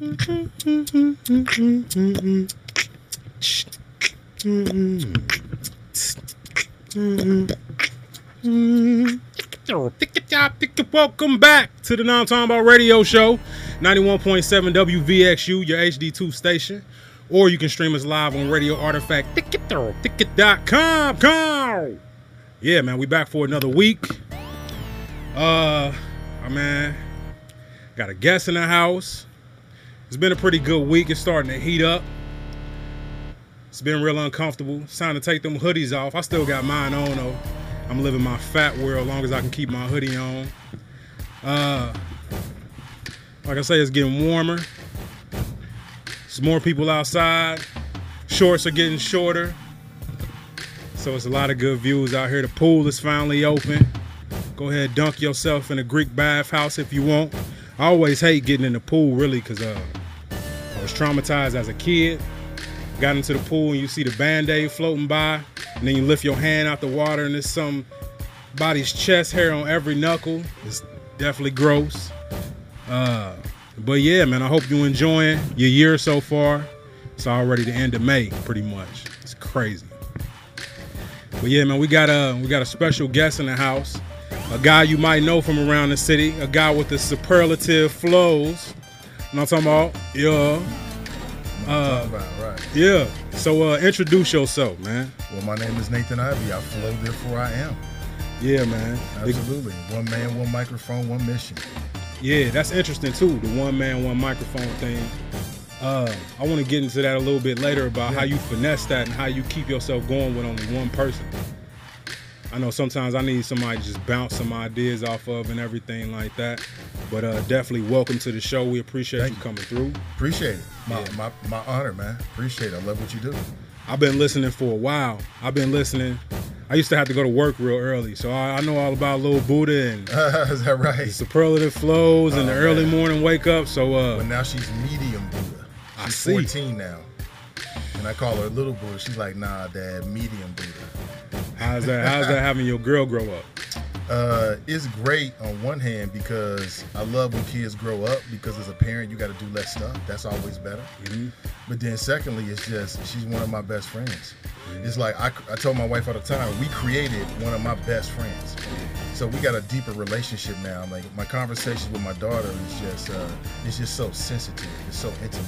Welcome back to the Nomtombout Radio Show, 91.7 WVXU, your HD2 station. Or you can stream us live on Radio Artifact, ticket.com. Yeah, man, we back for another week. Uh, oh, man, got a guest in the house. It's been a pretty good week. It's starting to heat up. It's been real uncomfortable. It's time to take them hoodies off. I still got mine on though. I'm living my fat world as long as I can keep my hoodie on. Uh, like I say, it's getting warmer. There's more people outside. Shorts are getting shorter. So it's a lot of good views out here. The pool is finally open. Go ahead, and dunk yourself in a Greek bathhouse if you want. I always hate getting in the pool, really, because uh, was traumatized as a kid. Got into the pool and you see the band-aid floating by, and then you lift your hand out the water and there's some body's chest hair on every knuckle. It's definitely gross. Uh, but yeah, man, I hope you're enjoying your year so far. It's already the end of May, pretty much. It's crazy. But yeah, man, we got a we got a special guest in the house. A guy you might know from around the city, a guy with the superlative flows. You know what I'm talking about? Yeah. Uh, about, right. Yeah. So uh, introduce yourself, man. Well, my name is Nathan Ivey. I flow, therefore I am. Yeah, man. Absolutely. One man, one microphone, one mission. Yeah, that's interesting too. The one man, one microphone thing. Uh, I want to get into that a little bit later about Yeah. how you finesse that and how you keep yourself going with only one person. I know sometimes I need somebody to just bounce some ideas off of and everything like that. But uh, definitely welcome to the show. We appreciate Thank you coming through. Appreciate it. My, Yeah. my, my honor, man. Appreciate it. I love what you do. I've been listening for a while. I've been listening. I used to have to go to work real early, so I, I know all about Lil Buddha and is that the right? superlative flows and the Oh, early man. morning wake up. So uh, But now she's medium Buddha. I see. 14 now. And I call her little Buddha. She's like, nah, dad, medium Buddha. How's that? How's that having your girl grow up? Uh, it's great on one hand because I love when kids grow up because as a parent you got to do less stuff. That's always better. But then secondly, it's just she's one of my best friends. It's like I, I told my wife all the time, we created one of my best friends. So we got a deeper relationship now. Like my conversations with my daughter is just uh, it's just so sensitive. It's so intimate.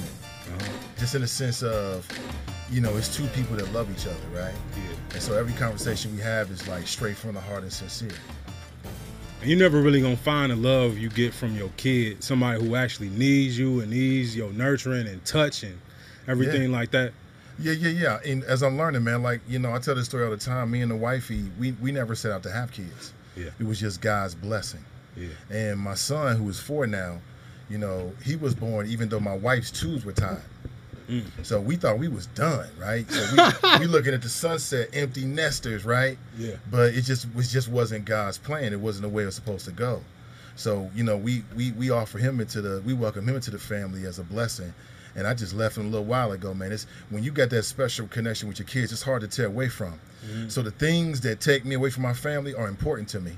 Just in the sense of, you know, it's two people that love each other, right? Yeah. And so every conversation we have is like straight from the heart and sincere. And you're never really gonna find the love you get from your kid, somebody who actually needs you and needs your nurturing and touch and everything like that. Yeah, yeah, yeah. And as I'm learning, man, like you know, I tell this story all the time. Me and the wifey, we we never set out to have kids. Yeah. It was just God's blessing. Yeah. And my son, who is four now, you know, he was born even though my wife's tubes were tied. Mm. So we thought we was done, right? So we, we looking at the sunset, empty nesters, right? Yeah. But it just was just wasn't God's plan. It wasn't the way it was supposed to go. So you know, we we we offer him into the we welcome him into the family as a blessing. And I just left him a little while ago, man. It's when you got that special connection with your kids, it's hard to tear away from. So the things that take me away from my family are important to me.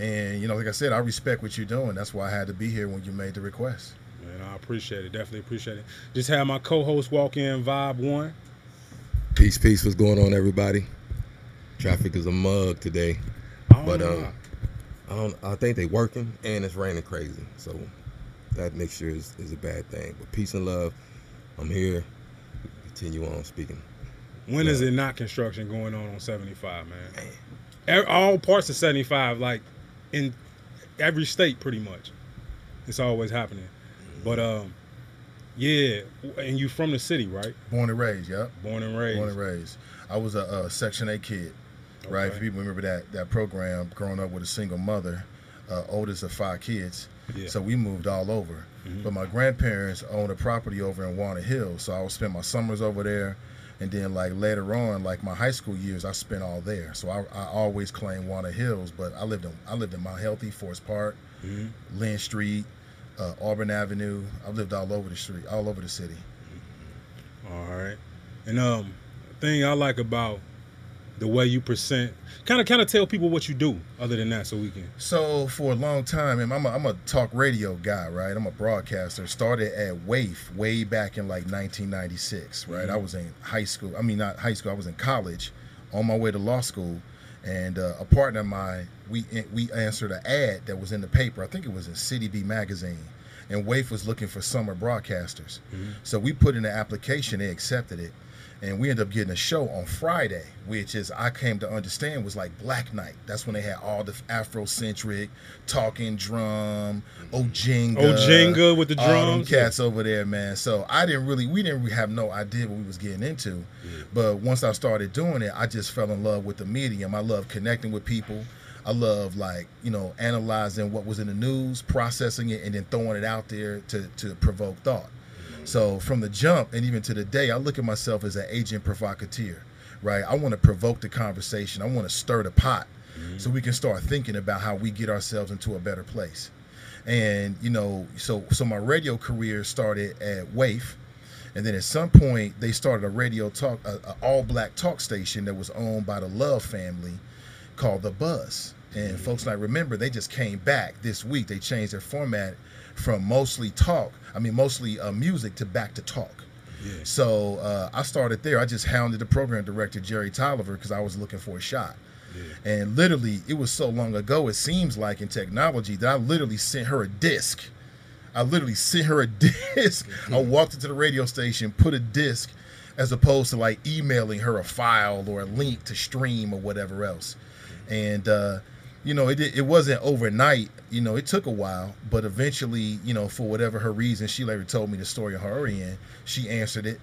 And you know, like I said, I respect what you're doing. That's why I had to be here when you made the request. Man, I appreciate it. Definitely appreciate it. Just had my co-host walk in, vibe one. Peace, peace. What's going on, everybody? Traffic is a mug today, but um. I don't. I think they working and it's raining crazy, so that mixture is, is a bad thing. But peace and love. I'm here. Continue on speaking. when is yeah. it not construction going on on 75, man? Ev- All parts of 75, like in every state, pretty much. It's always happening. But um, yeah, and you from the city, right? Born and raised, yep. Born and raised. Born and raised. I was a, a Section 8 kid, right? If people remember that that program, growing up with a single mother, uh, oldest of five kids. Yeah. So we moved all over. Mhm. But my grandparents owned a property over in Walnut Hills, so I would spend my summers over there. And then, like later on, like my high school years, I spent all there. So I, I always claim Walnut Hills, but I lived in I lived in Mount Healthy, Forest Park, Mhm. Linn Street, uh, Auburn Avenue. I've lived all over the street, all over the city. All right. And um, thing I like about the way you present? Kind of, kind of tell people what you do. Other than that, so we can. So for a long time, and I'm a, I'm a talk radio guy, right? I'm a broadcaster. Started at WAIF way back in like 1996, right? I was in high school. I mean, not high school. I was in college, on my way to law school, and uh, a partner of mine, we we answered an ad that was in the paper. I think it was in CityBeat magazine, and WAIF was looking for summer broadcasters. Mm-hmm. So we put in an application. They accepted it, and we ended up getting a show on Friday, which is I came to understand was like Black Night. That's when they had all the Afrocentric talking drum, mm-hmm. Ojinga, Ojinga with the drums. cats over there, man. So I didn't really, we didn't really have no idea what we was getting into. But once I started doing it, I just fell in love with the medium. I love connecting with people. I love like you know analyzing what was in the news, processing it, and then throwing it out there to to provoke thought. So from the jump and even to the day, I look at myself as an agent provocateur, right? I want to provoke the conversation. I want to stir the pot mm-hmm. so we can start thinking about how we get ourselves into a better place. And you know, so so my radio career started at WAIF, and then at some point they started a radio talk, a all black talk station that was owned by the Love family, called the Buzz. And folks might remember they just came back this week. They changed their format from mostly talk, I mean mostly uh, music to back to talk. So uh, I started there. I just hounded the program director Jerry Tolliver because I was looking for a shot. And literally, it was so long ago. It seems like in technology that I literally sent her a disc. I literally sent her a disc. I walked into the radio station, put a disc, as opposed to like emailing her a file or a link to stream or whatever else. And uh, you know, it it wasn't overnight. You know, it took a while, but eventually, you know, for whatever her reason, she later told me the story of her end. She answered it.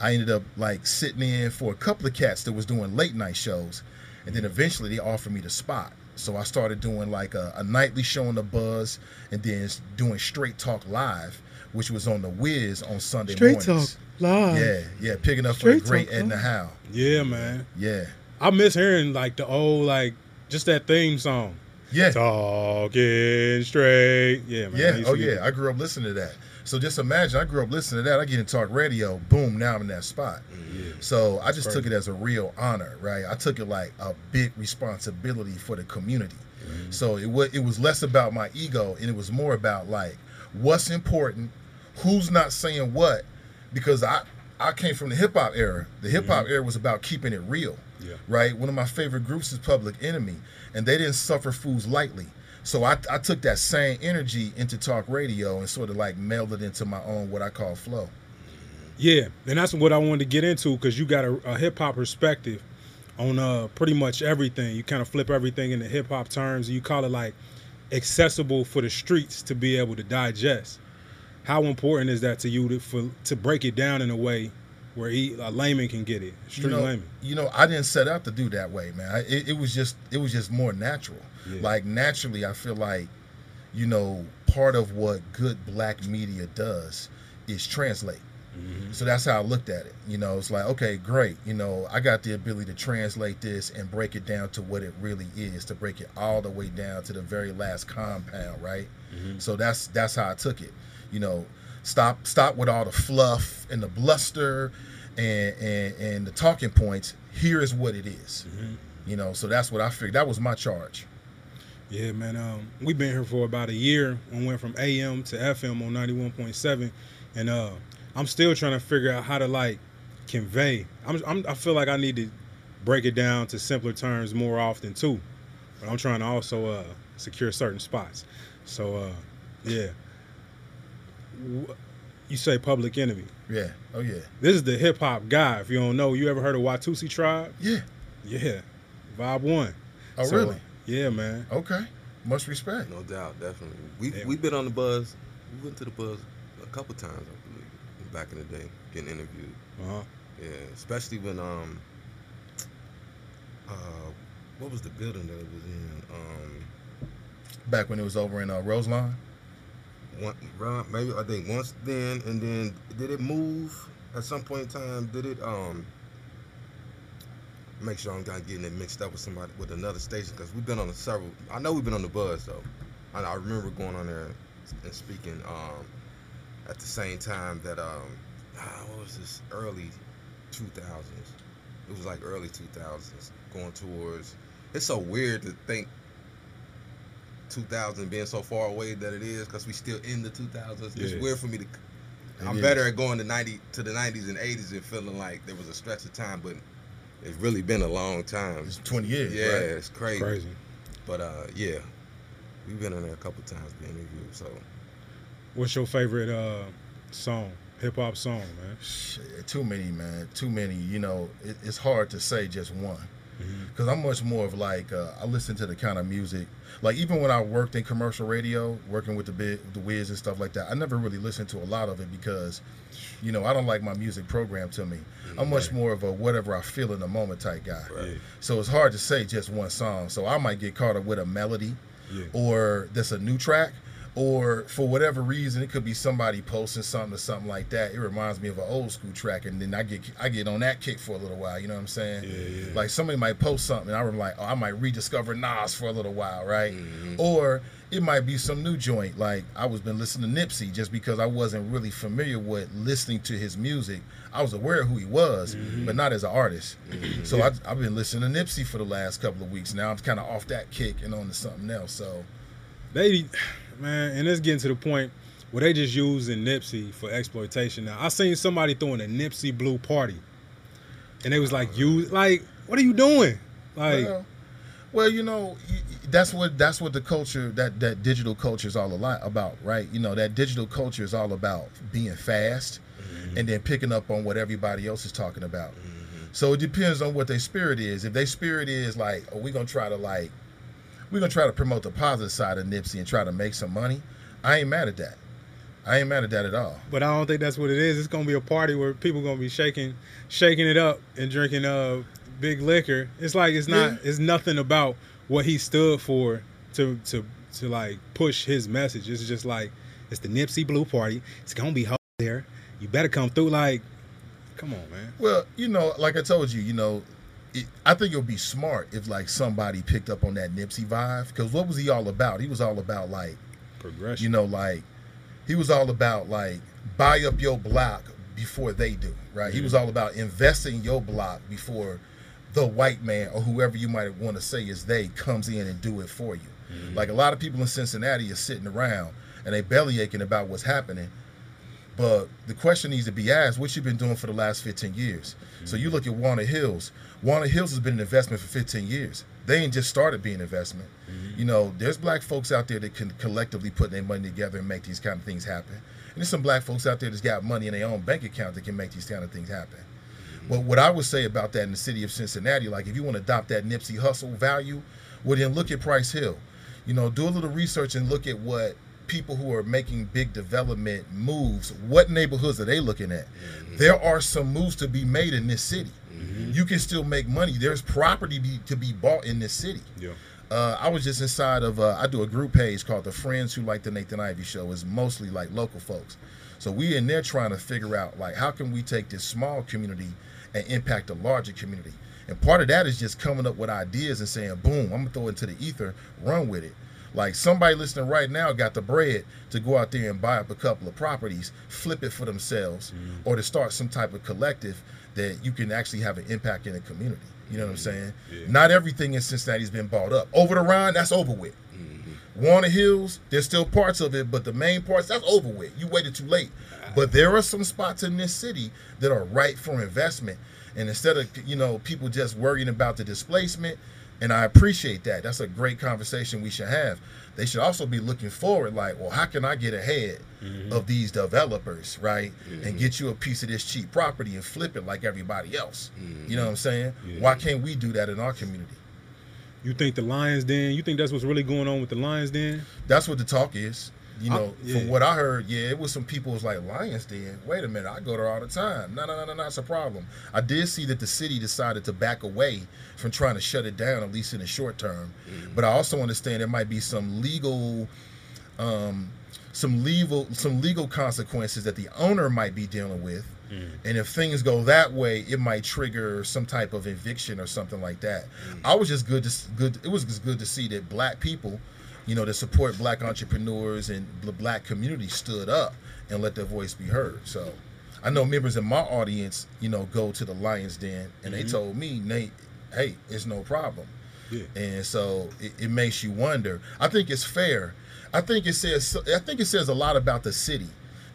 I ended up like sitting in for a couple of cats that was doing late night shows, and then eventually they offered me the spot. So I started doing like a, a nightly show on the Buzz, and then doing Straight Talk Live, which was on the Wiz on Sunday Straight mornings. talk live. Yeah, yeah, picking up for the great Talk Edna Live. Howe. Yeah, man. Yeah, I miss hearing like the old like just that theme song. yeah, Talking straight. Yeah, man. Yeah. Oh yeah, I grew up listening to that. So just imagine, I grew up listening to that. I get in talk radio, boom, now I'm in that spot. Yeah. So I just took it as a real honor, right? I took it like a big responsibility for the community. Mm-hmm. So it was it was less about my ego and it was more about like what's important, who's not saying what, because I I came from the hip hop era. The hip hop mm-hmm. era was about keeping it real, Yeah. right? One of my favorite groups is Public Enemy, and they didn't suffer fools lightly. So I, I took that same energy into talk radio and sort of like melded it into my own what I call flow. Yeah, and that's what I wanted to get into because you got a, a hip hop perspective on uh pretty much everything. You kind of flip everything into hip hop terms, you call it like accessible for the streets to be able to digest. How important is that to you to for to break it down in a way where he, a layman can get it, street you know, layman? you know, I didn't set out to do that way, man. I, it, it was just, it was just more natural. Yeah. Like naturally, I feel like, you know, part of what good black media does is translate. Mm-hmm. So that's how I looked at it. You know, it's like, okay, great. You know, I got the ability to translate this and break it down to what it really is, to break it all the way down to the very last compound, right? Mm-hmm. So that's that's how I took it. You know, stop stop with all the fluff and the bluster and and, and the talking points. Here is what it is. You know, so that's what I figured. That was my charge. Yeah, man. Um, we've been here for about a year and went from AM to FM on ninety one point seven, and uh, I'm still trying to figure out how to like convey. I'm, I'm I feel like I need to break it down to simpler terms more often too, but I'm trying to also uh, secure certain spots. So uh, yeah, you say Public Enemy. Yeah. Oh yeah. This is the hip hop guy. If you don't know, you ever heard of Watusi Tribe? Yeah. Yeah, Vibe One. Oh So, really? Yeah, man. Okay. Much respect. No doubt, definitely. We Yeah. we've been on the buzz. We went to the buzz a couple times, I believe, back in the day, getting interviewed. Uh-huh. Yeah, especially when um, uh, what was the building that it was in? Um, Back when it was over in uh, Roselawn. One, maybe I think once then, and then did it move at some point in time? Did it um? Make sure I'm not getting it mixed up with somebody with another station because we've been on a several. I know we've been on the buzz though. I, I remember going on there and speaking um at the same time that um ah, what was this early 2000s it was like early 2000s, going towards. It's so weird to think 2000 being so far away that it is because we still in the 2000s. It's weird for me to. I'm is. better at going to 90 to the 90s and 80s and feeling like there was a stretch of time, but it's really been a long time. It's 20 years. Yeah, right? it's crazy. Crazy. But uh, yeah, we've been in there a couple times being interviewed. So What's your favorite uh, song? Hip hop song, man. Shit, too many, man. Too many. You know, it, it's hard to say just one. Mm-hmm. Because I'm much more of like uh, I listen to the kind of music. Like even when I worked in commercial radio, working with the big, the Wiz and stuff like that, I never really listened to a lot of it because, you know, I don't like my music programmed to me. I'm much more of a whatever I feel in the moment type guy. Right. So it's hard to say just one song. So I might get caught up with a melody, Yeah. or that's a new track, or for whatever reason it could be somebody posting something or something like that. It reminds me of an old school track, and then I get I get on that kick for a little while. You know what I'm saying? Yeah, yeah. Like somebody might post something, and I'm like, oh, I might rediscover Nas for a little while, right? Mm-hmm. Or it might be some new joint. Like I was been listening to Nipsey just because I wasn't really familiar with listening to his music. I was aware of who he was, mm-hmm. but not as an artist. Mm-hmm. So I, I've been listening to Nipsey for the last couple of weeks. Now I'm kind of off that kick and on to something else. So They, man, and it's getting to the point where they just using Nipsey for exploitation. Now I seen somebody throwing a Nipsey Blue party, and they was like, "You like, what are you doing?" Like, well, well, you know, that's what that's what the culture that that digital culture is all a lot about, right? You know, that digital culture is all about being fast mm-hmm. and then picking up on what everybody else is talking about. Mm-hmm. So it depends on what their spirit is. If their spirit is like, oh, we're gonna try to like, we're gonna try to promote the positive side of Nipsey and try to make some money, I ain't mad at that. I ain't mad at that at all. but I don't think that's what it is. It's gonna be a party where people gonna be shaking, shaking it up and drinking uh big liquor. It's like it's not. Yeah. It's nothing about what he stood for to to to like push his message. It's just like it's the Nipsey Blue party. It's gonna be hot there. You better come through. Like, come on, man. Well, you know, like I told you, you know, it, I think it would be smart if like somebody picked up on that Nipsey vibe. Because what was he all about? He was all about like, Progression. you know, like he was all about like buy up your block before they do, right? He was all about investing in your block before the white man or whoever you might want to say is they comes in and do it for you. Mm-hmm. Like a lot of people in Cincinnati are sitting around and they belly aching about what's happening. But the question needs to be asked, what you've been doing for the last 15 years? So you mm-hmm. look at Walnut Hills. Walnut Hills has been an investment for 15 years. They ain't just started being an investment. Mm-hmm. You know, there's black folks out there that can collectively put their money together and make these kind of things happen. And there's some black folks out there that's got money in their own bank account that can make these kind of things happen. Mm-hmm. But what I would say about that in the city of Cincinnati, like if you want to adopt that Nipsey Hussle value, well then look at Price Hill. You know, do a little research and look at what people who are making big development moves, what neighborhoods are they looking at? There are some moves to be made in this city. You can still make money. There's property be, to be bought in this city. Yeah. Uh, I was just inside of uh, I do a group page called the Friends Who Like the Nathan Ivey Show. It's mostly like local folks. So we in there trying to figure out like how can we take this small community and impact a larger community. And part of that is just coming up with ideas and saying, boom, I'm gonna throw it into the ether, run with it. Like somebody listening right now got the bread to go out there and buy up a couple of properties, flip it for themselves, mm. or to start some type of collective that you can actually have an impact in the community. You know what I'm mm. saying? Yeah. Not everything in Cincinnati's been bought up. Over the Rhine, that's over with. Mm-hmm. Walnut Hills, there's still parts of it, but the main parts, that's over with. You waited too late. Ah. But there are some spots in this city that are ripe for investment. And instead of, you know, people just worrying about the displacement, and I appreciate that. That's a great conversation we should have. They should also be looking forward, like, well, how can I get ahead mm-hmm. of these developers, right? And mm-hmm. get you a piece of this cheap property and flip it like everybody else. You know mm-hmm. what I'm saying? Yeah. Why can't we do that in our community? You think the Lions Den? You think that's what's really going on with the Lions Den? That's what the talk is. You I- know, yeah. from what I heard, yeah, it was some people was like Lions Den. Wait a minute, I go there all the time. No, no, no, no, no, it's a problem. I did see that the city decided to back away from trying to shut it down, at least in the short term. Mm-hmm. But I also understand there might be some legal, um, some legal, some legal consequences that the owner might be dealing with. Mm-hmm. And if things go that way, it might trigger some type of eviction or something like that. Mm-hmm. I was just good to good. It was just good to see that black people, you know, to support black entrepreneurs and the black community stood up and let their voice be heard. So I know members in my audience, you know, go to the Lions Den, and they mm-hmm. told me, Nate, hey, it's no problem. Yeah. And so it, it makes you wonder. I think it's fair. I think it says. I think it says a lot about the city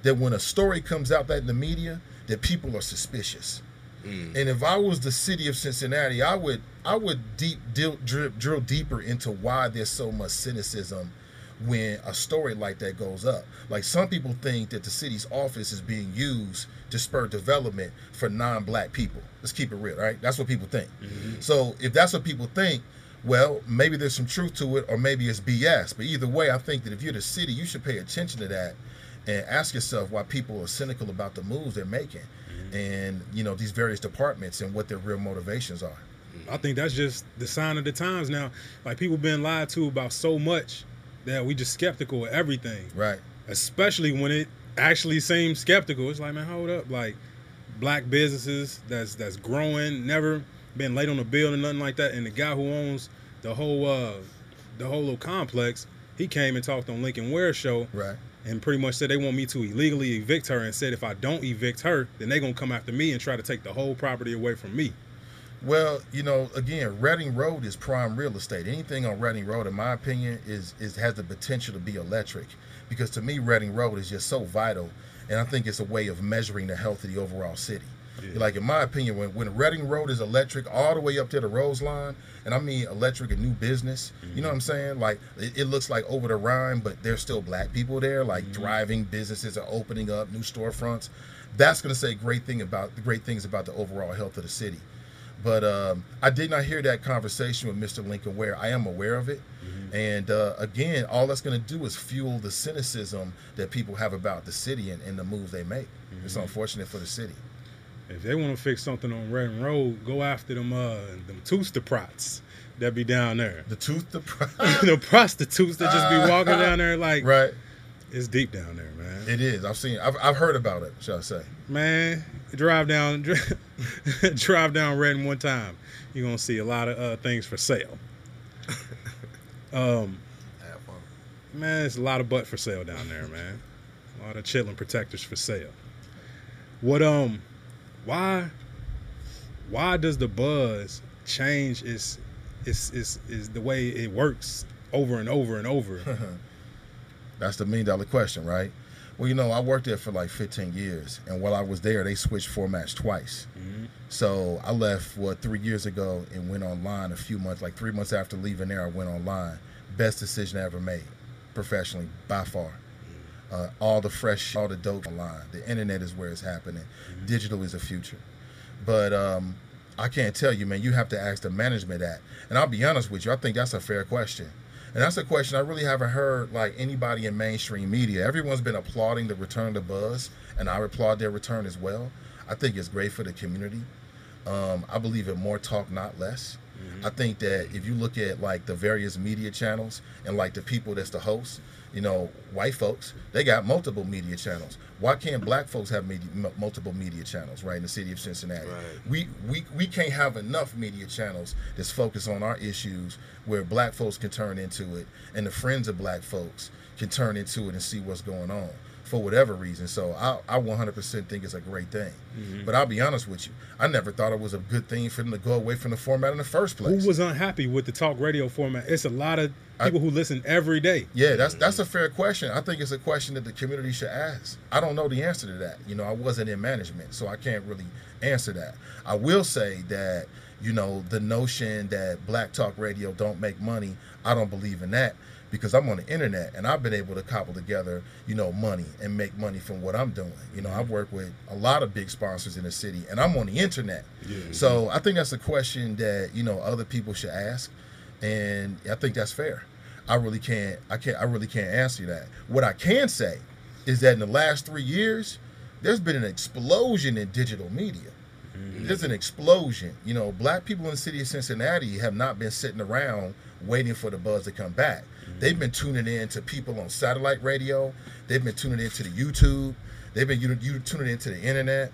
that when a story comes out that in the media, that people are suspicious. Mm. And if I was the city of Cincinnati, I would I would deep drill, drill, drill deeper into why there's so much cynicism when a story like that goes up. Like some people think that the city's office is being used to spur development for non-black people. Let's keep it real, right? That's what people think. Mm-hmm. So if that's what people think, well, maybe there's some truth to it, or maybe it's BS. But either way, I think that if you're the city, you should pay attention to that and ask yourself why people are cynical about the moves they're making, and you know these various departments and what their real motivations are. I think that's just the sign of the times now. Like people been lied to about so much that we just skeptical of everything. Right. Especially when it actually seems skeptical. It's like, man, hold up. Like black businesses that's that's growing, never been late on a bill or nothing like that. And the guy who owns the whole uh the whole little complex, he came and talked on Lincoln Ware show Right. And pretty much said they want me to illegally evict her and said if I don't evict her, then they're gonna come after me and try to take the whole property away from me. Well, you know, again, Reading Road is prime real estate. Anything on Reading Road, in my opinion, is is has the potential to be electric, because to me, Reading Road is just so vital, and I think it's a way of measuring the health of the overall city. Yeah. Like in my opinion, when when Reading Road is electric all the way up to the Roselawn, and I mean electric and new business, you know what I'm saying? Like it, it looks like over the Rhine, but there's still black people there, like thriving businesses are opening up, new storefronts. That's going to say great thing about the great things about the overall health of the city. But um, I did not hear that conversation with Mr. Lincoln Ware. I am aware of it. And uh, again, all that's going to do is fuel the cynicism that people have about the city and, and the moves they make. It's unfortunate for the city. If they want to fix something on Reading Road, go after them uh them prots that be down there. The tooth, the pride. the prostitutes that just be walking down there like right. it's deep down there, man. It is. I've seen. I've, I've heard about it. Shall I say? man, drive down drive down Reading one time. You're gonna see a lot of uh, things for sale. um man, there's a lot of butt for sale down there, man. A lot of chilling protectors for sale. What um why why does the buzz change its its its, its the way it works over and over and over? That's the million dollar question, right? Well, you know, I worked there for like 15 years, and while I was there, they switched formats twice. Mm-hmm. So I left what three years ago and went online a few months, like three months after leaving there, I went online. Best decision I ever made, professionally by far. Uh, all the fresh, all the dope online. The internet is where it's happening. Digital is the future. But um, I can't tell you, man. You have to ask the management that. And I'll be honest with you, I think that's a fair question. And that's a question I really haven't heard like anybody in mainstream media. Everyone's been applauding the return to Buzz, and I applaud their return as well. I think it's great for the community. Um, I believe in more talk, not less. I think that if you look at like the various media channels and like the people that's the host, you know, white folks, they got multiple media channels. Why can't black folks have media, m- multiple media channels, right, in the city of Cincinnati? Right. We, we, we can't have enough media channels that's focused on our issues where black folks can turn into it and the friends of black folks can turn into it and see what's going on for whatever reason. So I, I 100% think it's a great thing. Mm-hmm. But I'll be honest with you, I never thought it was a good thing for them to go away from the format in the first place. Who was unhappy with the talk radio format? It's a lot of I- people who listen every day. Yeah, that's that's a fair question. I think it's a question that the community should ask. I don't know the answer to that. You know, I wasn't in management, so I can't really answer that. I will say that, you know, the notion that black talk radio don't make money, I don't believe in that because I'm on the internet and I've been able to cobble together, you know, money and make money from what I'm doing. You know, I've worked with a lot of big sponsors in the city and I'm on the internet. So I think that's a question that, you know, other people should ask and I think that's fair. I really can't I can't I really can't answer that. What I can say is that in the last 3 years there's been an explosion in digital media. Mm-hmm. There's an explosion. You know, black people in the city of Cincinnati have not been sitting around waiting for the buzz to come back. They've been tuning in to people on satellite radio. They've been tuning into the YouTube. They've been you, you tuning into the internet.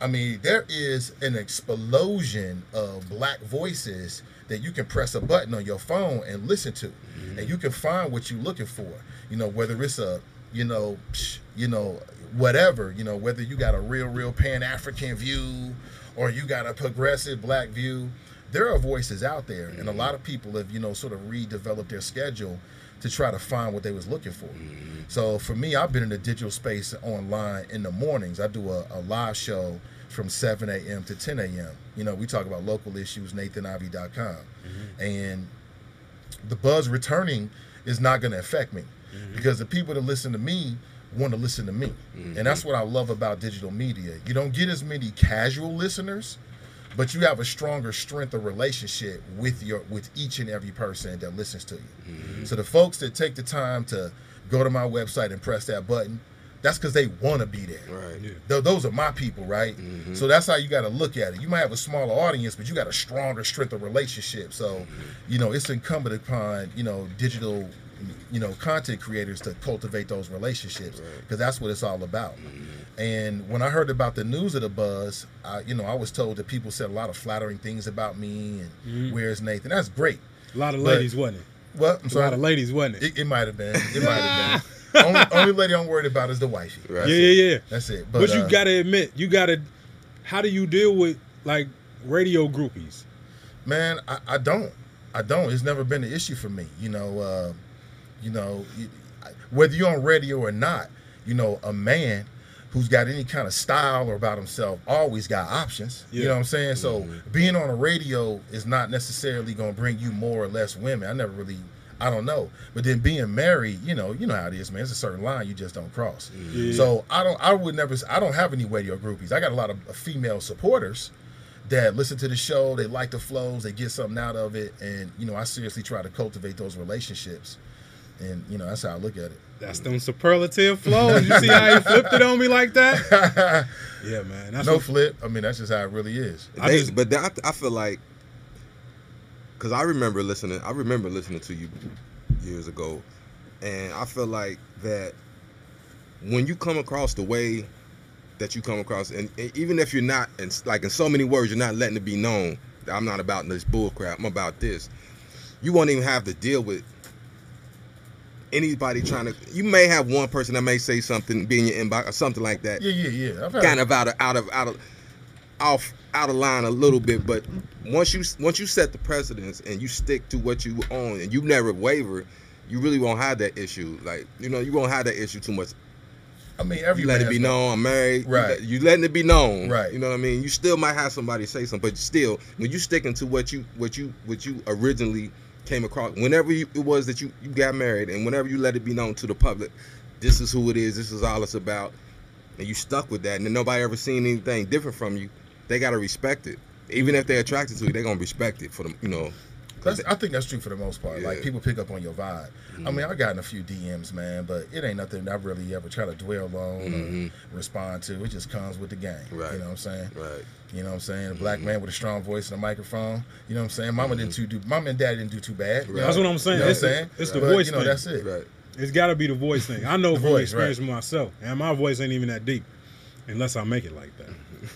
I mean, there is an explosion of black voices that you can press a button on your phone and listen to, and mm-hmm. you can find what you're looking for. You know, whether it's a you know, psh, you know, whatever, you know, whether you got a real, real Pan African view or you got a progressive black view, there are voices out there, and a mm-hmm. lot of people have, you know, sort of redeveloped their schedule to try to find what they was looking for. Mm-hmm. So for me, I've been in the digital space online in the mornings. I do a, a live show from 7 a.m. to 10 a.m. You know, we talk about local issues, NathanIvey.com. Mm-hmm. And the buzz returning is not going to affect me mm-hmm. because the people that listen to me want to listen to me. And that's what I love about digital media. You don't get as many casual listeners, but you have a stronger strength of relationship with your with each and every person that listens to you. Mm-hmm. So the folks that take the time to go to my website and press that button, that's because they want to be there. Right. Yeah. Th- those are my people, right? Mm-hmm. So that's how you got to look at it. You might have a smaller audience, but you got a stronger strength of relationship. So, mm-hmm. you know, it's incumbent upon you know digital, you know, content creators to cultivate those relationships because that's what it's all about. And when I heard about the news of the buzz, I, you know, I was told that people said a lot of flattering things about me and where's Nathan. That's great. A lot of But- ladies, wasn't it? Well, I'm A lot of ladies, wasn't it? It, it might have been. It might have been. only, only lady I'm worried about is the wifey. Right. yeah, yeah, yeah. That's it. But, But, you uh, gotta admit, you gotta. How do you deal with like radio groupies? Man, I, I don't. I don't. It's never been an issue for me. You know, uh, you know, whether you're on radio or not, you know, a man who's got any kind of style or about himself always got options. You know what I'm saying? So mm-hmm. being on a radio is not necessarily going to bring you more or less women. I never really. I don't know, but then being married, you know, you know how it is, man. It's a certain line you just don't cross. Yeah. So I don't, I would never, I don't have any radio groupies. I got a lot of uh, female supporters, that listen to the show, they like the flows, they get something out of it, and you know, I seriously try to cultivate those relationships, and you know, that's how I look at it. That's them superlative flows. You see how he flipped it on me like that? Yeah, man. That's no what, flip. I mean, that's just how it really is. I just- but then I, I feel like, cause I remember listening. I remember listening to you years ago, and I feel like that when you come across the way that you come across, and, and even if you're not, and like in so many words, you're not letting it be known that I'm not about this bull crap. I'm about this. You won't even have to deal with anybody trying to. You may have one person that may say something, be in your inbox or something like that Yeah, yeah, yeah. Kind of out of out of out of off out of line a little bit, but once you once you set the precedence and you stick to what you own and you never waver, you really won't have that issue. Like you know, you won't have that issue too much. I mean, every You let it be known I'm married. Right. You, letting it be known. Right. You know what I mean. You still might have somebody say something, but still, when you sticking to what you what you what you originally came across, whenever you, it was that you you got married, and whenever you let it be known to the public, this is who it is. This is all it's about, and you stuck with that, and nobody ever seen anything different from you. They gotta respect it, even if they're attracted to you. They're gonna respect it for them. You know. That's, I think that's true for the most part. Like people pick up on your vibe. I mean, mm-hmm. I've gotten a few DMs, man, but it ain't nothing I really ever try to dwell on or mm-hmm. respond to. It just comes with the game. Right. You know what I'm saying? Right. You know what I'm saying? A mm-hmm. black man with a strong voice and a microphone. You know what I'm saying? Mama didn't too do. Mama and dad didn't do too bad. you Right. know? That's what I'm saying. You know It's what I'm the- saying? it's the But, voice You know, thing. that's it. Right. It's got to be the voice thing. I know The from voice, experience right. myself, and my voice ain't even that deep, unless I make it like that,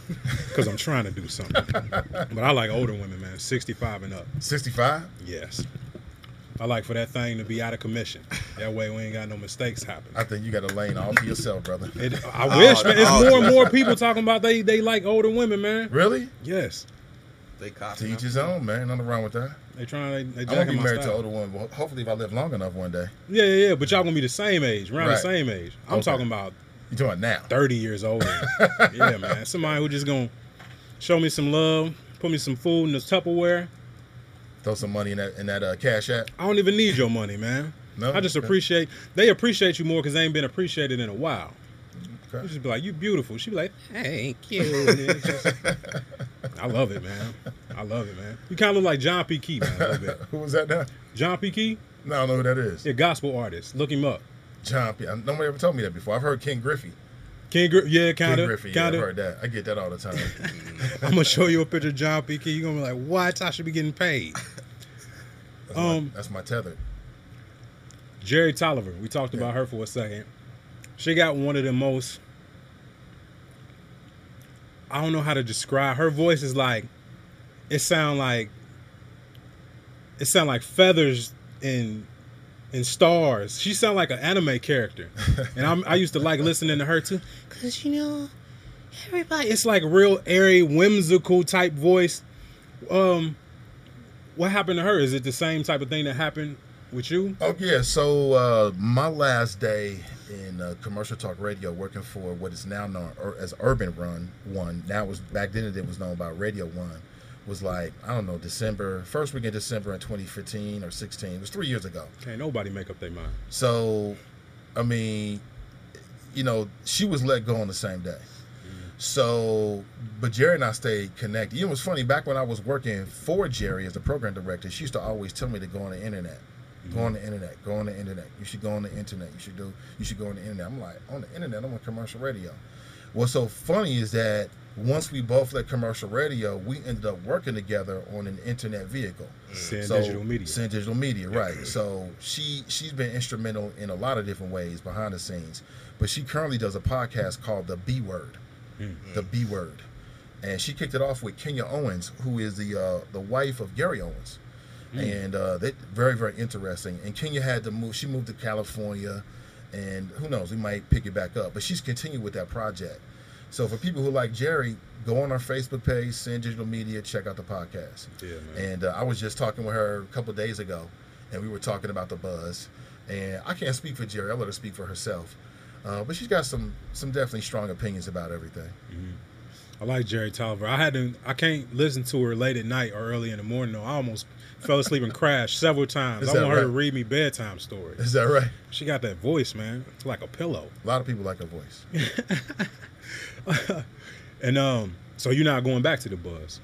because I'm trying to do something. but I like older women, man, 65 and up. 65. Yes, I like for that thing to be out of commission. That way, we ain't got no mistakes happen. I think you got a lane all for yourself, brother. It, I wish, oh, man. It's oh, more and more people talking about they they like older women, man. Really? Yes, They To copy. each his own, man. Nothing wrong with that. they trying. They, they I want to jacking be married to style. an older woman. Well, hopefully, if I live long enough one day. Yeah, yeah, yeah. But y'all gonna be the same age, around the same age. I'm Okay. talking about You talking now? 30 years old. yeah, man. Somebody who just gonna show me some love, put me some food in the Tupperware. Throw some money in that in that uh, cash app. I don't even need your money, man. No? I just appreciate they appreciate you more because they ain't been appreciated in a while. Okay. You just be like, you beautiful. She be like, thank you. I love it, man. I love it, man. You kind of look like John P. Kee, man, a little bit. Who was that now? John P. Kee, No, I don't know who that is. yeah, gospel artist. Look him up. John P. Nobody ever told me that before. I've heard King Griffey. King, Gri- yeah, King kind of, Griffey. Yeah, I've heard that. I get that all the time. I'm gonna show you a picture of John P. Kee. You're gonna be like, what? I should be getting paid. That's, Um, my, that's my tether. Jerry Tolliver. We talked about her for a second. She got one of the most. I don't know how to describe. Her voice is like, it sound like. It sound like feathers in, and stars. She sound like an anime character, and I'm, I used to like listening to her too, cause you know everybody. It's like real airy, whimsical type voice. Um, what happened to her? Is it the same type of thing that happened with you? Oh yeah. So uh, my last day in uh, commercial talk radio, working for what is now known as Urban Run One. Now was back then it was known by Radio One. Was like I don't know December first week in December in 2015 or 16. It was three years ago. Can't nobody make up their mind. So, I mean, you know, she was let go on the same day. Mm-hmm. So, but Jerry and I stayed connected. You know, it's funny. Back when I was working for Jerry as the program director, she used to always tell me to go on the internet, go on the mm-hmm. internet, go on the internet. You should go on the internet. You should do. You should go on the internet. I'm like, on the internet. I'm on commercial radio. What's so funny is that once we both left commercial radio, we ended up working together on an internet vehicle. Send So, digital media. Send digital media, right? So she she's been instrumental in a lot of different ways behind the scenes, but she currently does a podcast called The B Word, The B Word, and she kicked it off with Kenya Owens, who is the uh, the wife of Gary Owens, and uh, they very very interesting. And Kenya had to move; she moved to California, and who knows, we might pick it back up. But she's continued with that project. So for people who like Jerry, go on our Facebook page, send digital media, check out the podcast. Yeah, man. And uh, I was just talking with her a couple of days ago, and we were talking about the buzz. And I can't speak for Jerry; I let her speak for herself. Uh, but she's got some some definitely strong opinions about everything. I like Jerry Tolliver. I had to. I can't listen to her late at night or early in the morning. though. I almost fell asleep and crashed several times. Is I want her to read me bedtime stories. Is that right? She got that voice, man. It's like a pillow. A lot of people like her voice. And um, so you're not going back to the buzz.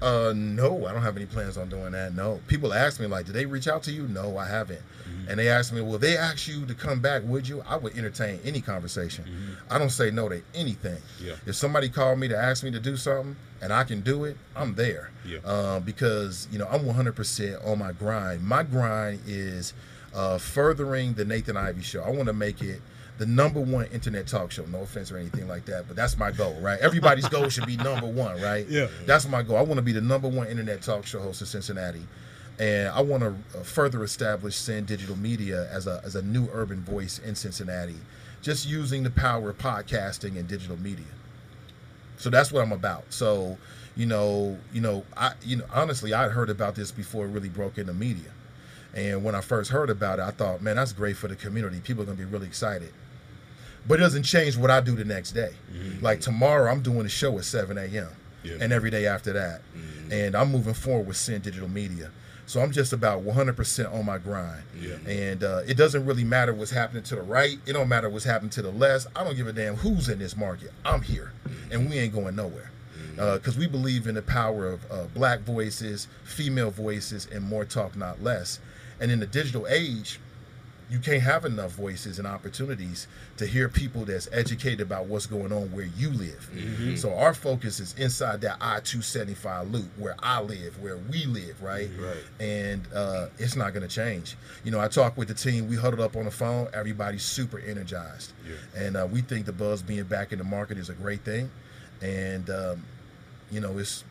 Uh, no, I don't have any plans on doing that. No, people ask me like, did they reach out to you? No, I haven't. And they ask me, well, they ask you to come back, would you? I would entertain any conversation. I don't say no to anything. Yeah. If somebody called me to ask me to do something and I can do it, I'm there. Yeah. Uh, because you know I'm 100% on my grind. My grind is uh, furthering the Nathan Ivey Show. I want to make it the number one internet talk show. No offense or anything like that, but that's my goal, right? Everybody's goal should be number one, right? Yeah. That's my goal. I want to be the number one internet talk show host in Cincinnati, and I want to uh, further establish Send Digital Media as a as a new urban voice in Cincinnati, just using the power of podcasting and digital media. So that's what I'm about. So, you know, you know, I you know honestly, I'd heard about this before it really broke into media. And when I first heard about it, I thought, man, that's great for the community. People are gonna be really excited. But it doesn't change what I do the next day. Like tomorrow, I'm doing a show at 7 a.m. Yeah. and every day after that. And I'm moving forward with Sin Digital Media. So I'm just about 100% on my grind. Yeah. And uh, it doesn't really matter what's happening to the right. It don't matter what's happening to the left. I don't give a damn who's in this market. I'm here, and we ain't going nowhere. Because we believe in the power of uh, black voices, female voices, and more talk, not less. And in the digital age, you can't have enough voices and opportunities to hear people that's educated about what's going on where you live. So our focus is inside that I-275 loop where I live, where we live, right? Right. And uh, it's not going to change. You know, I talked with the team. We huddled up on the phone. Everybody's super energized, Yeah. and uh, we think the buzz being back in the market is a great thing. And um, you know, it's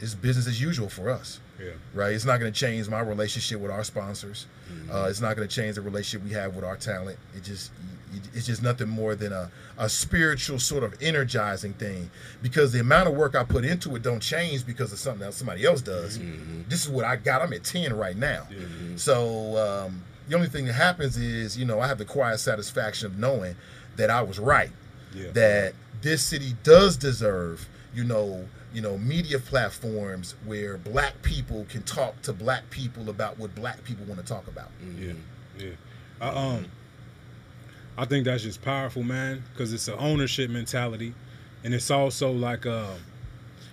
it's business as usual for us Yeah. right? It's not going to change my relationship with our sponsors. Uh, it's not going to change the relationship we have with our talent. It just it's just nothing more than a, a spiritual sort of energizing thing because the amount of work I put into it don't change because of something else somebody else does. This is what I got. I'm at 10 right now. So um, the only thing that happens is, you know, I have the quiet satisfaction of knowing that I was right Yeah. that this city does deserve, you know, you know, media platforms where black people can talk to black people about what black people want to talk about. Yeah, yeah. I, um, I think that's just powerful, man, because it's an ownership mentality, and it's also like, uh,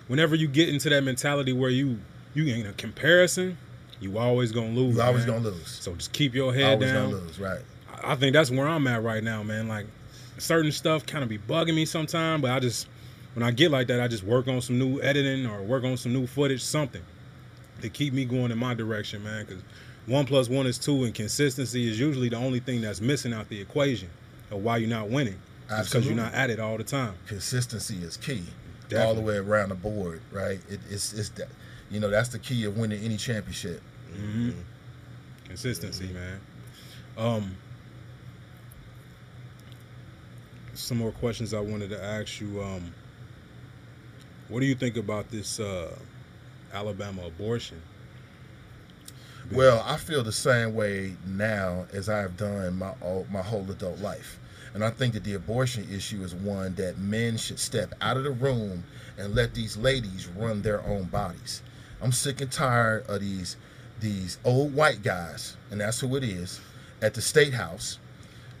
whenever you get into that mentality where you you in a comparison, you always gonna lose. You're always man. gonna lose. So just keep your head Always down. Always gonna lose, right? I I think that's where I'm at right now, man. Like certain stuff kind of be bugging me sometimes, but I just when I get like that, I just work on some new editing or work on some new footage, something to keep me going in my direction, man. Because one plus one is two, and consistency is usually the only thing that's missing out the equation of why you're not winning. Because you're not at it all the time. Consistency is key, all the way around the board, right? It, it's it's that, you know, that's the key of winning any championship. Consistency, man. Um, some more questions I wanted to ask you. Um, what do you think about this uh, Alabama abortion? Well, I feel the same way now as I have done my my whole adult life. And I think that the abortion issue is one that men should step out of the room and let these ladies run their own bodies. I'm sick and tired of these these old white guys, and that's who it is, at the state house,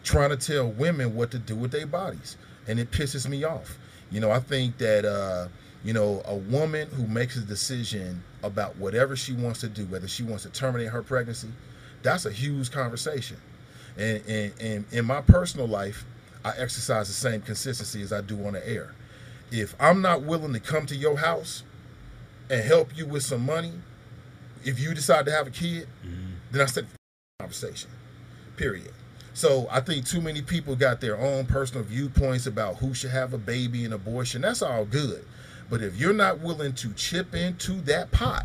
trying to tell women what to do with their bodies, and it pisses me off. You know, I think that uh, you know a woman who makes a decision about whatever she wants to do, whether she wants to terminate her pregnancy, that's a huge conversation. And, and, and in my personal life, I exercise the same consistency as I do on the air. If I'm not willing to come to your house and help you with some money, if you decide to have a kid, mm-hmm. then I said conversation. Period. So I think too many people got their own personal viewpoints about who should have a baby and abortion. That's all good. But if you're not willing to chip into that pot,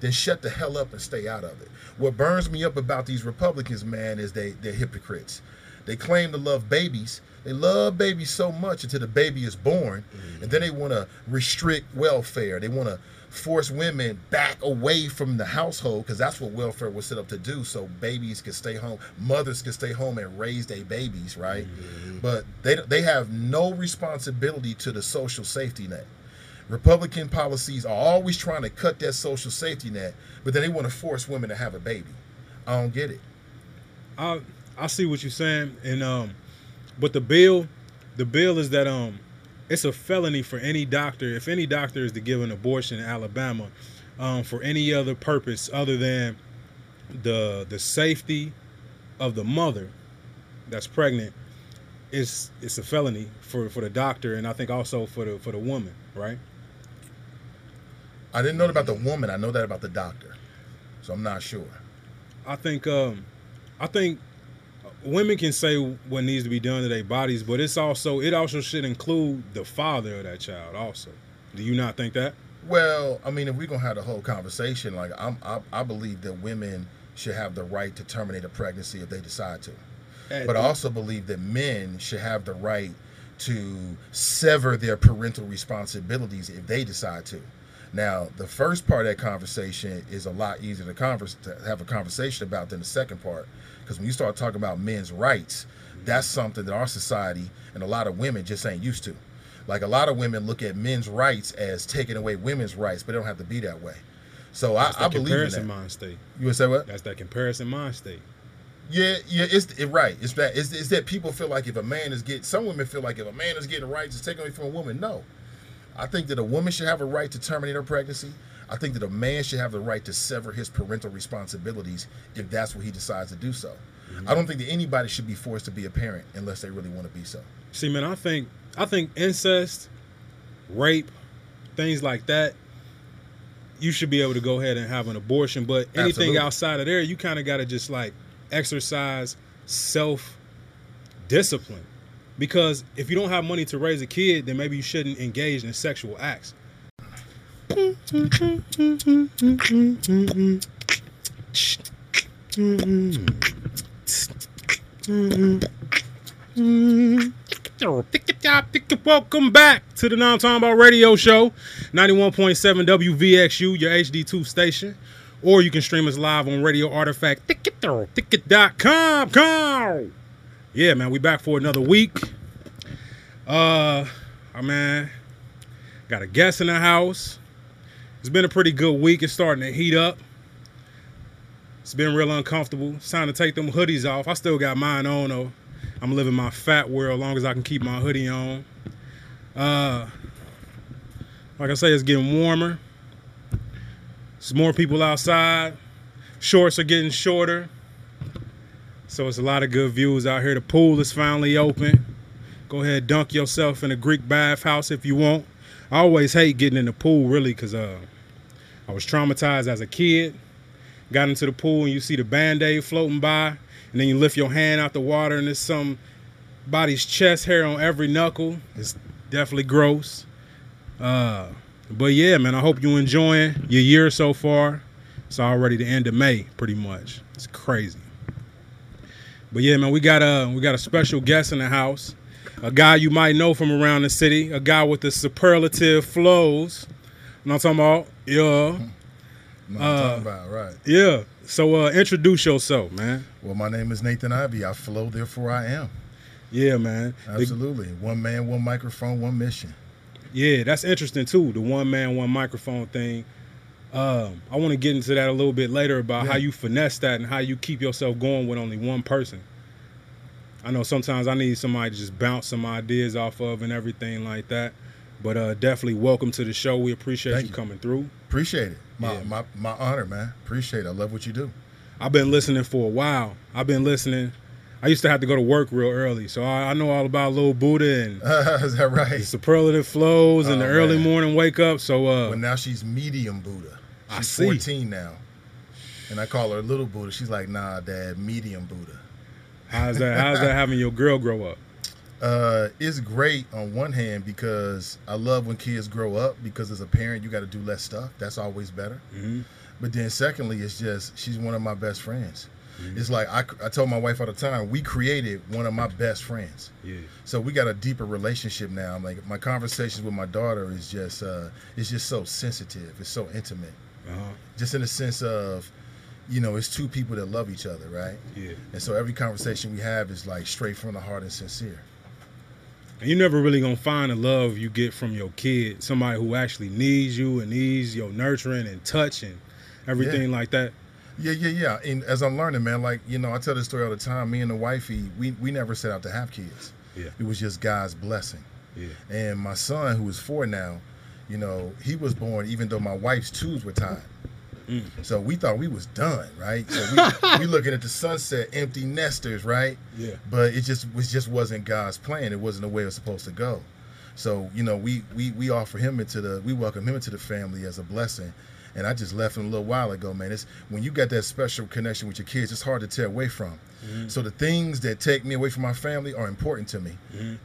then shut the hell up and stay out of it. What burns me up about these Republicans, man, is they they're hypocrites. They claim to love babies. They love babies so much until the baby is born, mm-hmm. and then they want to restrict welfare. They want to force women back away from the household because that's what welfare was set up to do so babies can stay home mothers can stay home and raise their babies right mm-hmm. but they, they have no responsibility to the social safety net republican policies are always trying to cut that social safety net but then they want to force women to have a baby. I don't get it. I i see what you're saying and um but the bill the bill is that um it's a felony for any doctor if any doctor is to give an abortion in Alabama um, for any other purpose other than the the safety of the mother that's pregnant it's it's a felony for for the doctor and I think also for the for the woman right I didn't know about the woman I know that about the doctor so I'm not sure I think um I think women can say what needs to be done to their bodies, but it's also it also should include the father of that child. Also, do you not think that? Well, I mean, if we're gonna have the whole conversation, like I'm, I, I believe that women should have the right to terminate a pregnancy if they decide to, and but I also believe that men should have the right to sever their parental responsibilities if they decide to. Now, the first part of that conversation is a lot easier to, converse, to have a conversation about than the second part because when you start talking about men's rights, that's something that our society and a lot of women just ain't used to. Like a lot of women look at men's rights as taking away women's rights, but it don't have to be that way. So I, I believe in that. mind state. You would say what? That's that comparison mind state. Yeah, yeah, it's it, right. It's that it's, it's that people feel like if a man is getting some women feel like if a man is getting rights, it's taken away from a woman. No, I think that a woman should have a right to terminate her pregnancy. I think that a man should have the right to sever his parental responsibilities if that's what he decides to do so. Mm-hmm. I don't think that anybody should be forced to be a parent unless they really want to be so. See, man, I think I think incest, rape, things like that, you should be able to go ahead and have an abortion. But anything Absolutely. outside of there, you kind of got to just like exercise self discipline. Because if you don't have money to raise a kid, then maybe you shouldn't engage in sexual acts. Welcome back to the Nomtombout Radio Show, 91.7 WVXU, your HD2 station. Or you can stream us live on Radio Artifact, ticket.com. Come. Yeah, man, we back for another week. Uh, oh, man, got a guest in the house. It's been a pretty good week. It's starting to heat up. It's been real uncomfortable. It's time to take them hoodies off. I still got mine on though. I'm living my fat world as long as I can keep my hoodie on. Uh, like I say, it's getting warmer. There's more people outside. Shorts are getting shorter. So it's a lot of good views out here. The pool is finally open. Go ahead, dunk yourself in a Greek bathhouse if you want. I always hate getting in the pool, really, because uh, I was traumatized as a kid. Got into the pool and you see the band-aid floating by, and then you lift your hand out the water and there's some body's chest hair on every knuckle. It's definitely gross. Uh, but yeah, man, I hope you enjoying your year so far. It's already the end of May, pretty much. It's crazy. But yeah, man, we got a we got a special guest in the house. A guy you might know from around the city. A guy with the superlative flows. You know what I'm talking about? Yeah. I'm Uh, talking about, right? Yeah. So uh introduce yourself, man. Well, my name is Nathan Ivey. I flow, therefore I am. Yeah, man. The- Absolutely. one man, one microphone, one mission. Yeah, that's interesting too. The one man, one microphone thing. Um, I want to get into that a little bit later about Yeah. how you finesse that and how you keep yourself going with only one person. I know sometimes I need somebody to just bounce some ideas off of and everything like that. But uh, definitely welcome to the show. We appreciate you you. coming through. Appreciate it. My, Yeah. my my honor, man. Appreciate it. I love what you do. I've been listening for a while. I've been listening. I used to have to go to work real early, so I, I know all about Lil Buddha and is that the right? superlative flows and Oh, the early man. morning wake up. So uh, Well, now she's medium Buddha. I She's see. 14 now. And I call her little Buddha. She's like, nah, dad, medium Buddha. how's that? How's that having your girl grow up? Uh, it's great on one hand because I love when kids grow up because as a parent, you got to do less stuff. That's always better. hmm But then secondly, it's just she's one of my best friends. Mm-hmm. It's like I, I told my wife all the time, we created one of my best friends. Yeah. So we got a deeper relationship now. Like my conversations with my daughter is just uh it's just so sensitive. It's so intimate. Uh-huh. Just in the sense of, you know, it's two people that love each other, right? Yeah. And so every conversation we have is like straight from the heart and sincere. And you're never really gonna find the love you get from your kid, somebody who actually needs you and needs your nurturing and touch and everything like that. Yeah, yeah, yeah. And as I'm learning, man, like, you know, I tell this story all the time. Me and the wifey, we, we never set out to have kids. Yeah. It was just God's blessing. Yeah. And my son, who is four now, you know, he was born even though my wife's twos were tied. Mm. So we thought we was done, right? So we, we looking at the sunset, empty nesters, right? Yeah. But it just was just wasn't God's plan. It wasn't the way it was supposed to go. So you know, we we we offer him into the we welcome him into the family as a blessing. And I just left him a little while ago, man. It's when you got that special connection with your kids, it's hard to tear away from. So the things that take me away from my family are important to me.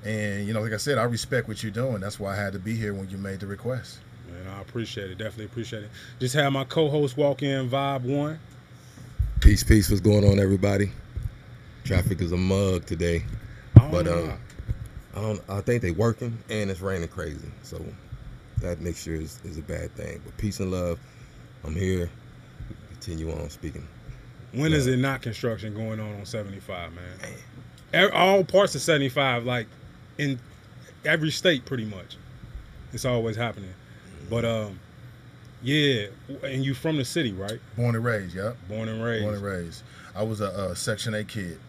And you know, like I said, I respect what you're doing. That's why I had to be here when you made the request. Man, I appreciate it. Definitely appreciate it. Just had my co-host walk in, vibe one. Peace, peace. What's going on, everybody? Traffic is a mug today, I but know um, I don't. I think they working and it's raining crazy, so that mixture is, is a bad thing. But peace and love. I'm here. Continue on speaking. When is Yeah. it not construction going on on 75, man? Ev- All parts of 75, like in every state, pretty much. It's always happening. But um, yeah, and you from the city, right? Born and raised, yep. Born and raised. Born and raised. I was a, a Section 8 kid,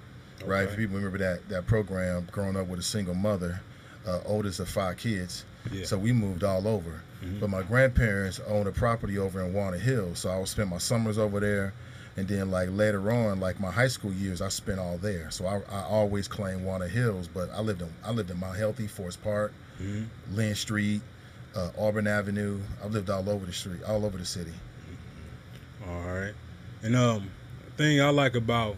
right? Okay. For people remember that that program, growing up with a single mother, uh, oldest of five kids. Yeah. So we moved all over. Mhm. But my grandparents owned a property over in Walnut Hills, so I would spend my summers over there. And then, like later on, like my high school years, I spent all there. So I, I always claim Walnut Hills, but I lived in I lived in Mount Healthy, Forest Park, Mhm. Linn Street, uh, Auburn Avenue. I've lived all over the street, all over the city. All right. And um, thing I like about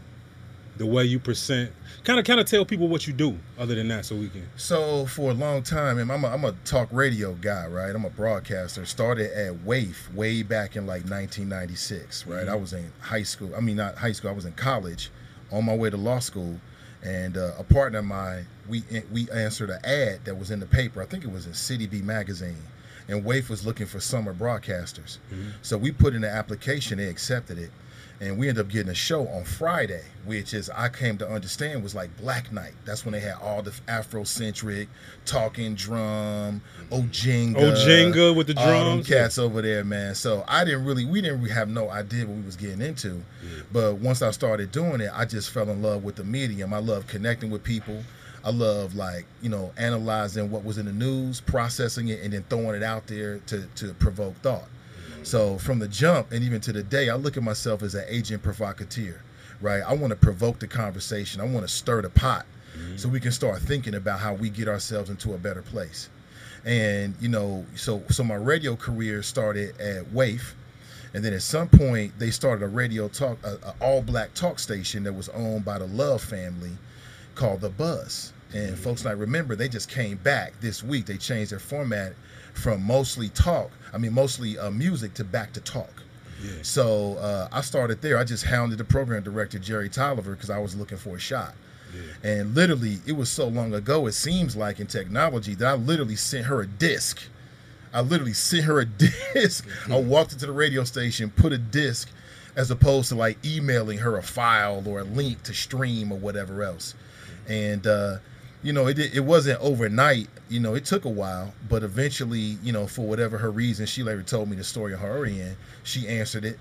the way you present, kind of, kind of tell people what you do. Other than that, so we can. So for a long time, and I'm a, I'm a talk radio guy, right? I'm a broadcaster. Started at WAIF way back in like 1996, right? Mm-hmm. I was in high school. I mean, not high school. I was in college, on my way to law school, and uh, a partner of mine, we eh, we answered an ad that was in the paper. I think it was in CityBeat magazine, and WAIF was looking for summer broadcasters. Mm-hmm. So we put in an application. They accepted it. And we ended up getting a show on Friday, which is I came to understand was like Black Night. That's when they had all the Afrocentric, talking drum, Ojinga, Ojinga with the drums, cats over there, man. So I didn't really, we didn't really have no idea what we was getting into. But once I started doing it, I just fell in love with the medium. I love connecting with people. I love like you know analyzing what was in the news, processing it, and then throwing it out there to to provoke thought. So from the jump and even to the day, I look at myself as an agent provocateur, right? I want to provoke the conversation. I want to stir the pot mm-hmm. so we can start thinking about how we get ourselves into a better place. And you know, so so my radio career started at WAIF, and then at some point they started a radio talk, a, a all black talk station that was owned by the Love family, called the Buzz. And mm-hmm. folks might remember they just came back this week. They changed their format from mostly talk, I mean mostly uh, music to back to talk. Yeah. So uh, I started there. I just hounded the program director Jerry Tolliver because I was looking for a shot. Yeah. And literally, it was so long ago. It seems like in technology that I literally sent her a disc. I literally sent her a disc. I walked into the radio station, put a disc, as opposed to like emailing her a file or a link to stream or whatever else. And uh, you know, it it wasn't overnight. You know, it took a while, but eventually, you know, for whatever her reason, she later told me the story of her end. She answered it.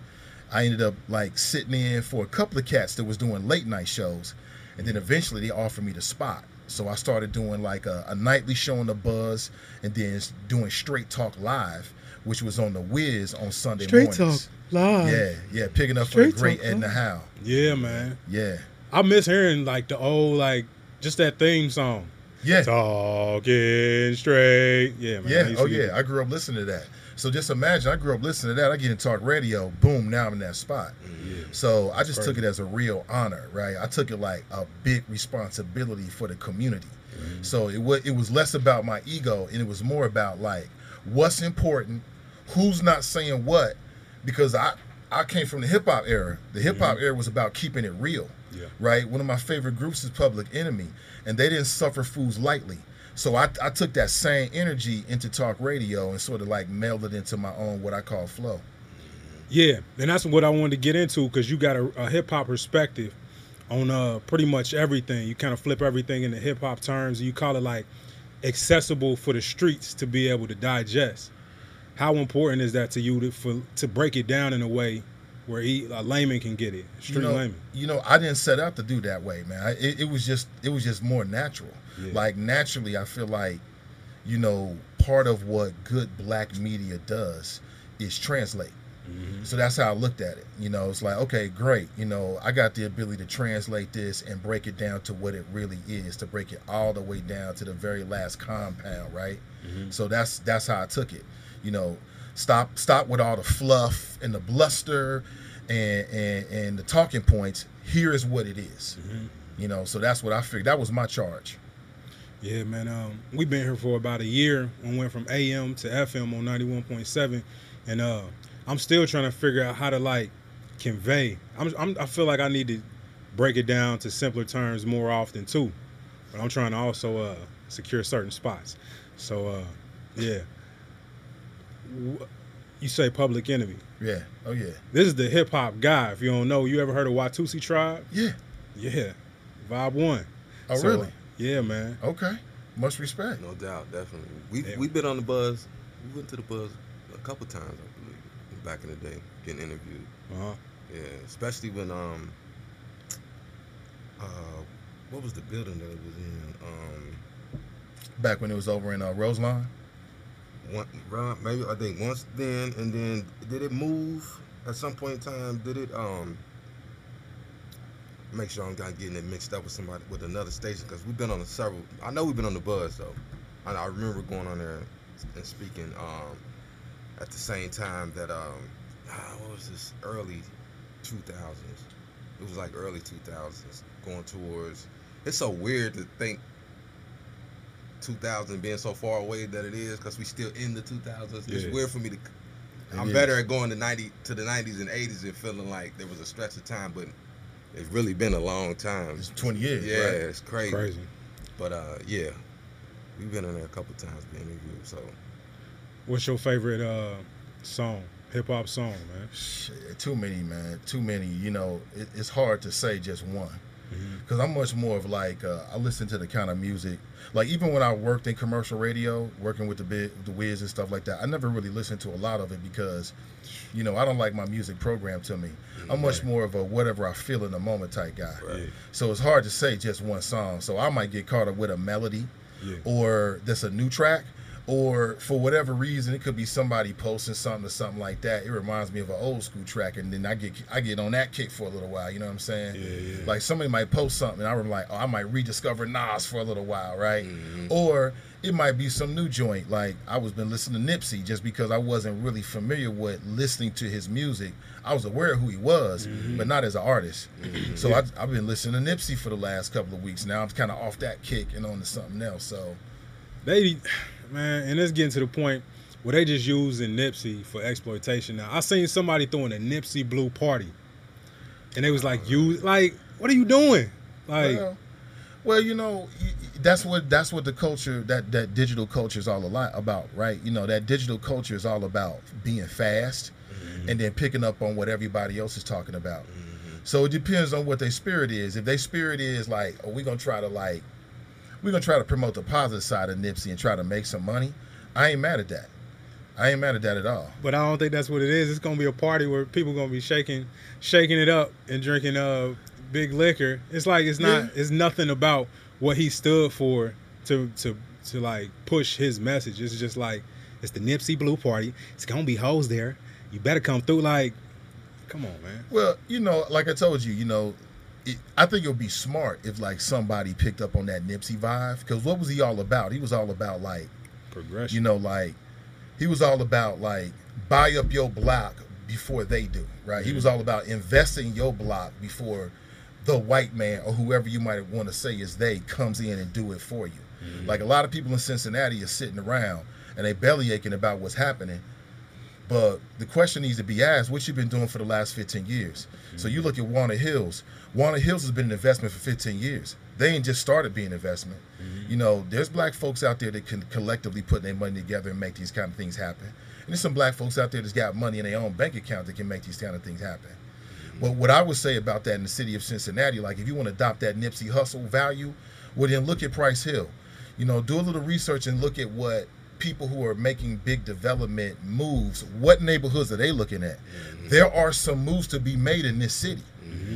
I ended up like sitting in for a couple of cats that was doing late night shows, and then eventually they offered me the spot. So I started doing like a, a nightly show on the Buzz, and then doing Straight Talk Live, which was on the Wiz on Sunday Straight mornings. talk live. Yeah, yeah, picking up Straight for the great Talk Edna Live. Howe. Yeah, man. Yeah, I miss hearing like the old like just that theme song. yeah. Talking straight. Yeah, man. Yeah. Oh yeah. I grew up listening to that. So just imagine, I grew up listening to that. I get in talk radio. Boom. Now I'm in that spot. Yeah. So I just took it as a real honor, right? I took it like a big responsibility for the community. Mm-hmm. So it was it was less about my ego and it was more about like what's important, who's not saying what, because I I came from the hip hop era. The hip hop era was about keeping it real, Mm-hmm. Yeah. right? One of my favorite groups is Public Enemy, and they didn't suffer fools lightly. So I, I took that same energy into talk radio and sort of like melded it into my own what I call flow. Yeah, and that's what I wanted to get into because you got a, a hip hop perspective on uh pretty much everything. You kind of flip everything into hip hop terms. And you call it like accessible for the streets to be able to digest. How important is that to you to for to break it down in a way where he, a layman can get it, street you know, layman? You know, I didn't set out to do that way, man. I, it, it was just it was just more natural. Yeah. Like naturally, I feel like, you know, part of what good black media does is translate. Mm-hmm. So that's how I looked at it. You know, it's like, okay, great. You know, I got the ability to translate this and break it down to what it really is, to break it all the way down to the very last compound, right? So that's that's how I took it. You know, stop stop with all the fluff and the bluster and and, and the talking points. Here is what it is. You know, so that's what I figured. That was my charge. Yeah, man. Um, we've been here for about a year and went from AM to FM on ninety one point seven, and uh, I'm still trying to figure out how to like convey. I'm, I'm I feel like I need to break it down to simpler terms more often too, but I'm trying to also uh, secure certain spots. So uh, yeah, you say Public Enemy. Yeah. Oh yeah. This is the hip hop guy. If you don't know, you ever heard of Watusi Tribe? Yeah. Yeah, Vibe One. Oh So, really? Yeah, man. Okay. Much respect. No doubt, definitely. We Yeah. we've been on the buzz. We went to the buzz a couple times, I believe, back in the day, getting interviewed. Uh-huh. Yeah, especially when um, uh, what was the building that it was in? Um, Back when it was over in uh, Roselawn. One, maybe I think once then, and then did it move at some point in time? Did it um? Make sure I'm not getting it mixed up with somebody with another station because we've been on a several. I know we've been on the buzz though. I, I remember going on there and speaking um at the same time that um ah, what was this early 2000s? It was like early 2000s going towards. It's so weird to think 2000 being so far away that it is because we still in the 2000s. It's weird for me to. I'm is. better at going to 90 to the 90s and 80s and feeling like there was a stretch of time, but it's really been a long time. It's 20 years. yeah, Right? it's crazy. Crazy. But uh, yeah, we've been in there a couple times being interviewed. So What's your favorite uh, song, hip hop song, man? Shit, too many, man. Too many. You know, it, it's hard to say just one. Mm-hmm. Because I'm much more of like uh, I listen to the kind of music. Like even when I worked in commercial radio, working with the big, the Wiz and stuff like that, I never really listened to a lot of it because, you know, I don't like my music programmed to me. I'm much more of a whatever I feel in the moment type guy. Right. So it's hard to say just one song. So I might get caught up with a melody, Yeah. or that's a new track, or for whatever reason it could be somebody posting something or something like that. It reminds me of an old school track, and then I get I get on that kick for a little while. You know what I'm saying? Yeah, yeah. Like somebody might post something, and I'm like, oh, I might rediscover Nas for a little while, right? Mm-hmm. Or it might be some new joint. Like I was been listening to Nipsey just because I wasn't really familiar with listening to his music. I was aware of who he was, mm-hmm. but not as an artist. Mm-hmm. So I, I've been listening to Nipsey for the last couple of weeks now. I'm kind of off that kick and on to something else. So They, man, and it's getting to the point where they just using Nipsey for exploitation now. I seen somebody throwing a Nipsey Blue party, and they was like, "You like, what are you doing?" Like, well, well, you know, that's what that's what the culture that that digital culture is all a lot about, right? You know, that digital culture is all about being fast mm-hmm. and then picking up on what everybody else is talking about. Mm-hmm. So it depends on what their spirit is. If their spirit is like, oh, we're gonna try to like, we're gonna try to promote the positive side of Nipsey and try to make some money, I ain't mad at that. I ain't mad at that at all. but I don't think that's what it is. It's gonna be a party where people gonna be shaking, shaking it up and drinking uh big liquor. It's like it's not. Yeah. It's nothing about what he stood for to to to like push his message. It's just like it's the Nipsey Blue party. It's gonna be hoes there. You better come through. Like, come on, man. Well, you know, like I told you, you know, it, I think it would be smart if like somebody picked up on that Nipsey vibe because what was he all about? He was all about like, Progression. you know, like he was all about like buy up your block before they do, right? He was all about investing in your block before the white man or whoever you might want to say is they comes in and do it for you. Mm-hmm. Like a lot of people in Cincinnati are sitting around and they belly aching about what's happening. But the question needs to be asked: What you been doing for the last 15 years? So you mm-hmm. look at Walnut Hills. Walnut Hills has been an investment for 15 years. They ain't just started being an investment. Mm-hmm. You know, there's black folks out there that can collectively put their money together and make these kind of things happen. And there's some black folks out there that's got money in their own bank account that can make these kind of things happen. Mm-hmm. But what I would say about that in the city of Cincinnati, like if you want to adopt that Nipsey Hussle value, well then look at Price Hill. You know, do a little research and look at what people who are making big development moves, what neighborhoods are they looking at? Mm-hmm. There are some moves to be made in this city.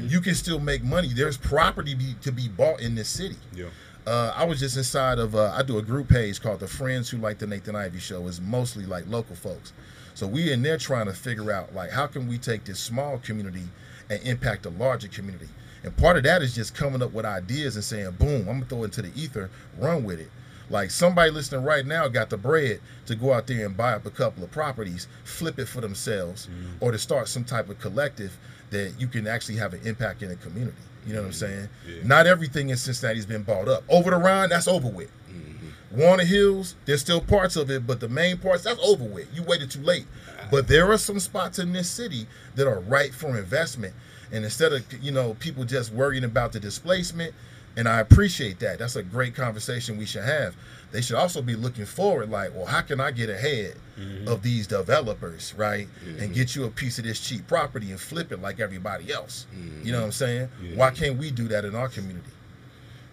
You can still make money. There's property be, to be bought in this city. Yeah. Uh, I was just inside of uh, I do a group page called the Friends Who Like the Nathan Ivey Show. It's mostly like local folks. So we in there trying to figure out like how can we take this small community and impact a larger community. And part of that is just coming up with ideas and saying, boom, I'm gonna throw it into the ether, run with it. Like somebody listening right now got the bread to go out there and buy up a couple of properties, flip it for themselves, mm-hmm. or to start some type of collective that you can actually have an impact in the community. You know what I'm mm-hmm. saying? Yeah. Not everything in Cincinnati's been bought up. Over the Rhine, that's over with. Mm-hmm. Walnut Hills, there's still parts of it, but the main parts, that's over with. You waited too late. Ah. But there are some spots in this city that are ripe for investment. And instead of, you know, people just worrying about the displacement, and I appreciate that. That's a great conversation we should have. They should also be looking forward, like, well, how can I get ahead mm-hmm. of these developers, right? And mm-hmm. get you a piece of this cheap property and flip it like everybody else. You know mm-hmm. what I'm saying? Yeah. Why can't we do that in our community?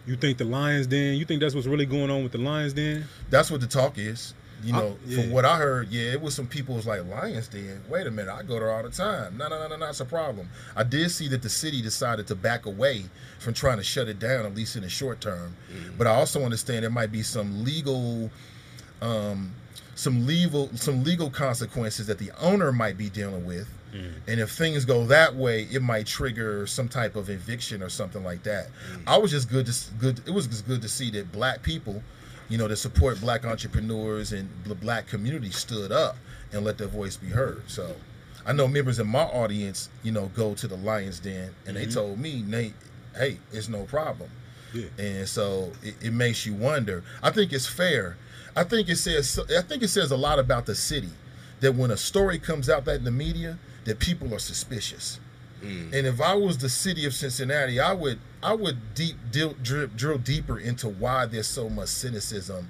You think the Lions Den? You think that's what's really going on with the Lions Den? That's what the talk is. You I- know, yeah. from what I heard, yeah, it was some people was like Lions Den. Wait a minute, I go there all the time. No, no, no, no, no, it's a problem. I did see that the city decided to back away from trying to shut it down, at least in the short term. Mm. But I also understand there might be some legal, um, some legal, some legal consequences that the owner might be dealing with. Mm. And if things go that way, it might trigger some type of eviction or something like that. Mm. I was just good to good. It was just good to see that black people, you know, to support black entrepreneurs and the black community stood up and let their voice be heard. So, I know members in my audience, you know, go to the Lions Den and they mm-hmm. told me, Nate, hey, it's no problem. Yeah. And so it, it makes you wonder. I think it's fair. I think it says I think it says a lot about the city that when a story comes out that in the media, that people are suspicious. Mm. And if I was the city of Cincinnati, I would I would deep drill, drill, drill deeper into why there's so much cynicism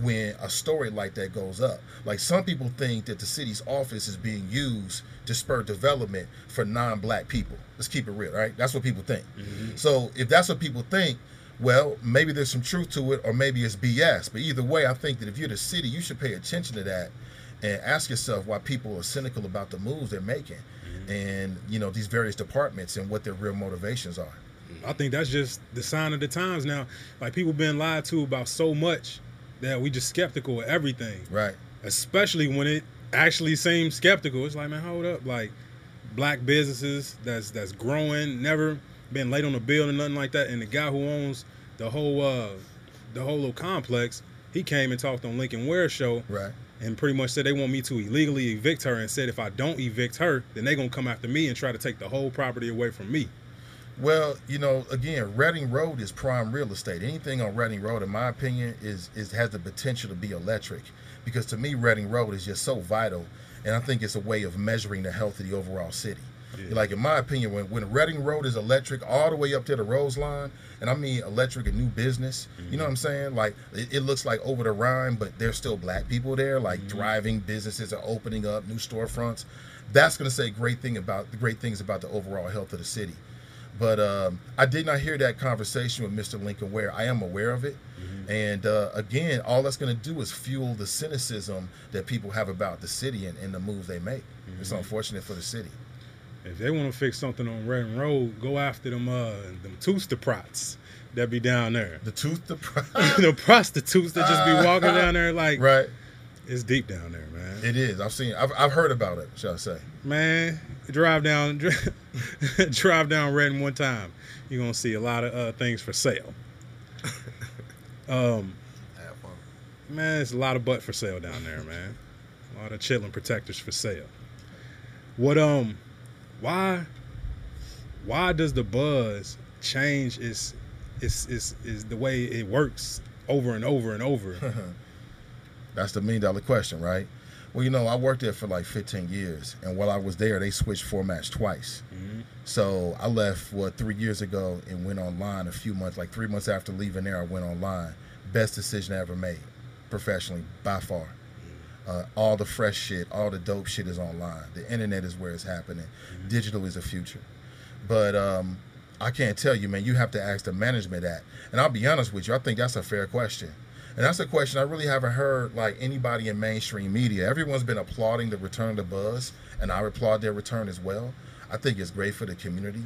when a story like that goes up. Like some people think that the city's office is being used to spur development for non-black people. Let's keep it real, right? That's what people think. Mm-hmm. So if that's what people think, well, maybe there's some truth to it, or maybe it's BS. But either way, I think that if you're the city, you should pay attention to that and ask yourself why people are cynical about the moves they're making, and you know these various departments and what their real motivations are. I think that's just the sign of the times now. Like people been lied to about so much that we just skeptical of everything. Right. Especially when it actually seems skeptical. It's like, man, hold up. Like black businesses that's that's growing, never been late on a bill or nothing like that. And the guy who owns the whole uh the whole little complex, he came and talked on Lincoln Ware show Right. And pretty much said they want me to illegally evict her and said if I don't evict her, then they're gonna come after me and try to take the whole property away from me. Well, you know, again, Reading Road is prime real estate. Anything on Reading Road, in my opinion, is is has the potential to be electric, because to me, Reading Road is just so vital, and I think it's a way of measuring the health of the overall city. Yeah. Like in my opinion, when when Reading Road is electric all the way up to the Roselawn, and I mean electric and new business, you know what I'm saying? Like it, it looks like over the Rhine, but there's still black people there, like thriving businesses are opening up, new storefronts. That's going to say great thing about the great things about the overall health of the city. But um, I did not hear that conversation with Mr. Lincoln Ware. I am aware of it. And uh, again, all that's going to do is fuel the cynicism that people have about the city and, and the moves they make. It's unfortunate for the city. If they want to fix something on Reading Road, go after them uh them prots that be down there. The tooth, the prostitutes that just be walking down there like right. it's deep down there, man. It is. I've seen. I've, I've heard about it. Shall I say? Man, drive down, drive down Reading one time. You're gonna see a lot of uh, things for sale. Um, man, there's a lot of butt for sale down there, man. A lot of chilling protectors for sale. What um, why, why does the buzz change its its its, its the way it works over and over and over? That's the million dollar question, right? Well, you know, I worked there for like 15 years, and while I was there, they switched formats twice. Mhm. So I left what three years ago and went online a few months, like three months after leaving there, I went online. Best decision I ever made, professionally by far. Uh, all the fresh shit, all the dope shit is online. The internet is where it's happening. Digital is the future. But um, I can't tell you, man. You have to ask the management that. And I'll be honest with you, I think that's a fair question. And that's a question I really haven't heard like anybody in mainstream media. Everyone's been applauding the return to Buzz, and I applaud their return as well. I think it's great for the community.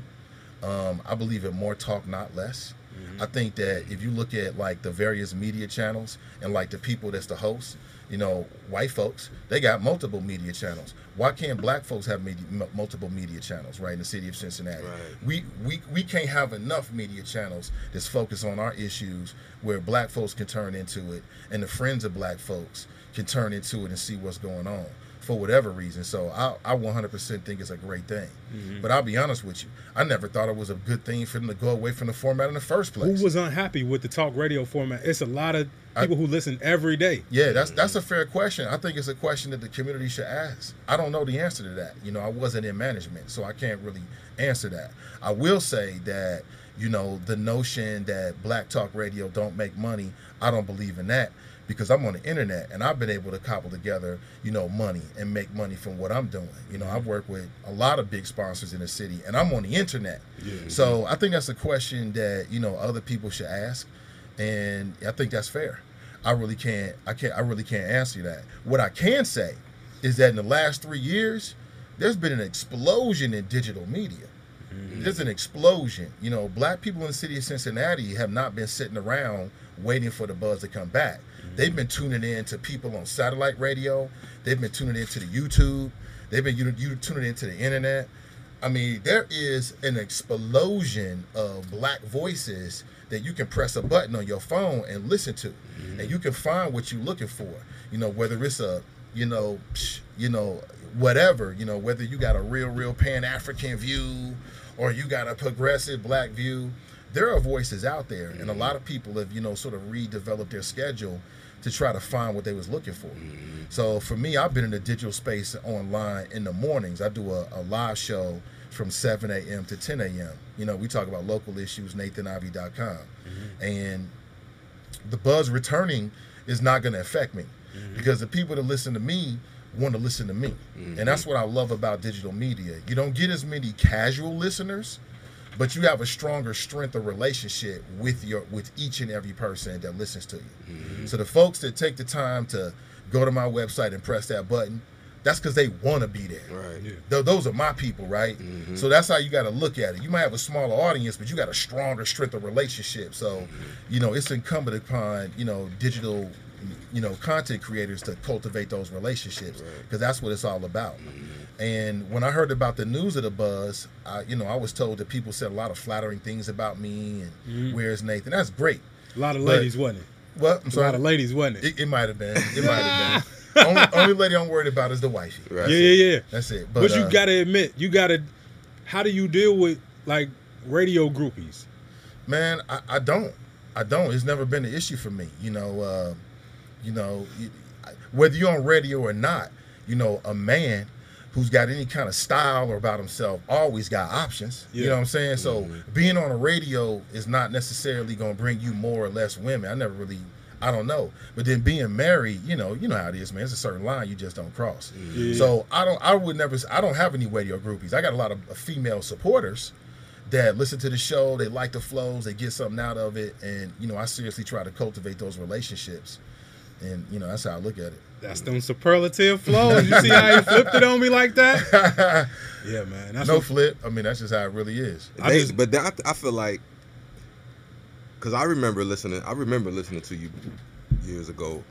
Um, I believe in more talk, not less. I think that if you look at like the various media channels and like the people that's the hosts, you know, white folks, they got multiple media channels. Why can't black folks have media, m- multiple media channels, right, in the city of Cincinnati? Right. We, we, we can't have enough media channels that's focused on our issues where black folks can turn into it and the friends of black folks can turn into it and see what's going on for whatever reason. So I, I 100% think it's a great thing. Mm-hmm. But I'll be honest with you, I never thought it was a good thing for them to go away from the format in the first place. Who was unhappy with the talk radio format? It's a lot of I- people who listen every day. Yeah, that's that's a fair question. I think it's a question that the community should ask. I don't know the answer to that. You know, I wasn't in management, so I can't really answer that. I will say that, you know, the notion that black talk radio don't make money, I don't believe in that because I'm on the internet and I've been able to cobble together, you know, money and make money from what I'm doing. You know, I've worked with a lot of big sponsors in the city and I'm on the internet. Yeah. So I think that's a question that, you know, other people should ask and I think that's fair. I really can't I can't I really can't answer that. What I can say is that in the last 3 years there's been an explosion in digital media. Mm-hmm. There's an explosion. You know, black people in the city of Cincinnati have not been sitting around waiting for the buzz to come back. Mm-hmm. They've been tuning in to people on satellite radio. They've been tuning into the YouTube. They've been you, you tuning into the internet. I mean, there is an explosion of black voices that you can press a button on your phone and listen to, and you can find what you're looking for. You know, whether it's a, you know, psh, you know, whatever. You know, whether you got a real, real Pan African view, or you got a progressive black view. There are voices out there, and a mm-hmm. lot of people have, you know, sort of redeveloped their schedule to try to find what they was looking for. Mm-hmm. So for me, I've been in the digital space online in the mornings. I do a, a live show from 7 a.m. to 10 a.m. You know, we talk about local issues, NathanIvey.com. Mm-hmm. And the buzz returning is not going to affect me mm-hmm. because the people that listen to me want to listen to me. Mm-hmm. And that's what I love about digital media. You don't get as many casual listeners, but you have a stronger strength of relationship with your with each and every person that listens to you. So the folks that take the time to go to my website and press that button, that's because they want to be there. Right. Yeah. Th- those are my people, right? Mm-hmm. So that's how you got to look at it. You might have a smaller audience, but you got a stronger strength of relationship. So, mm-hmm. you know, it's incumbent upon you know digital, you know, content creators to cultivate those relationships because that's what it's all about. Mm-hmm. And when I heard about the news of the buzz, I, you know, I was told that people said a lot of flattering things about me and where's Nathan? That's great. A lot of But- ladies, wasn't it? Well, I'm A lot of ladies, wasn't it? It, it might have been. It might have been. only, only lady I'm worried about is the wifey. Right. yeah, yeah, yeah. That's it. But, But, you uh, gotta admit, you gotta. How do you deal with like radio groupies? Man, I, I don't. I don't. It's never been an issue for me. You know, uh, you know, whether you're on radio or not, you know, a man who's got any kind of style or about himself always got options. You know what I'm saying? So being on a radio is not necessarily going to bring you more or less women. I never really. I don't know, but then being married, you know, you know how it is, man. It's a certain line you just don't cross. Yeah. So I don't, I would never, I don't have any radio groupies. I got a lot of uh, female supporters, that listen to the show, they like the flows, they get something out of it, and you know, I seriously try to cultivate those relationships, and you know, that's how I look at it. That's them superlative flows. You see how he flipped it on me like that? Yeah, man. That's no what, flip. I mean, that's just how it really is. I They- just- but that, I feel like, cause I remember listening. I remember listening to you years ago,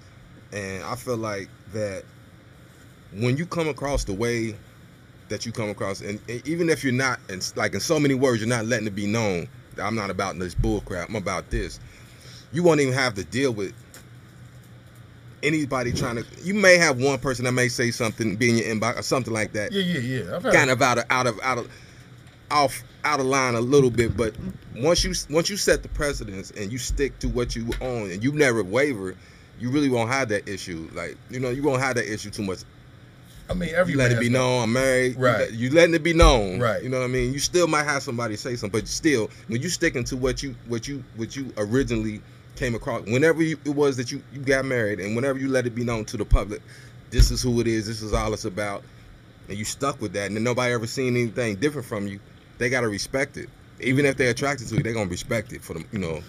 and I feel like that when you come across the way that you come across, and, and even if you're not, and like in so many words, you're not letting it be known. that I'm not about this bullcrap. I'm about this. You won't even have to deal with anybody trying to. You may have one person that may say something, be in your inbox or something like that Yeah, yeah, yeah. Kind of out of out of out of off out of line a little bit, but once you once you set the precedence and you stick to what you own and you never waver, you really won't have that issue. Like you know, you won't have that issue too much. I mean, every You let it be known I'm married. You Right. let- You, letting it be known. Right. You know what I mean. You still might have somebody say something, but still, when you sticking to what you what you what you originally came across, whenever you, it was that you you got married, and whenever you let it be known to the public, this is who it is. This is all it's about, and you stuck with that, and then nobody ever seen anything different from you. They gotta respect it, even if they're attracted to you. They're gonna respect it for them. You know.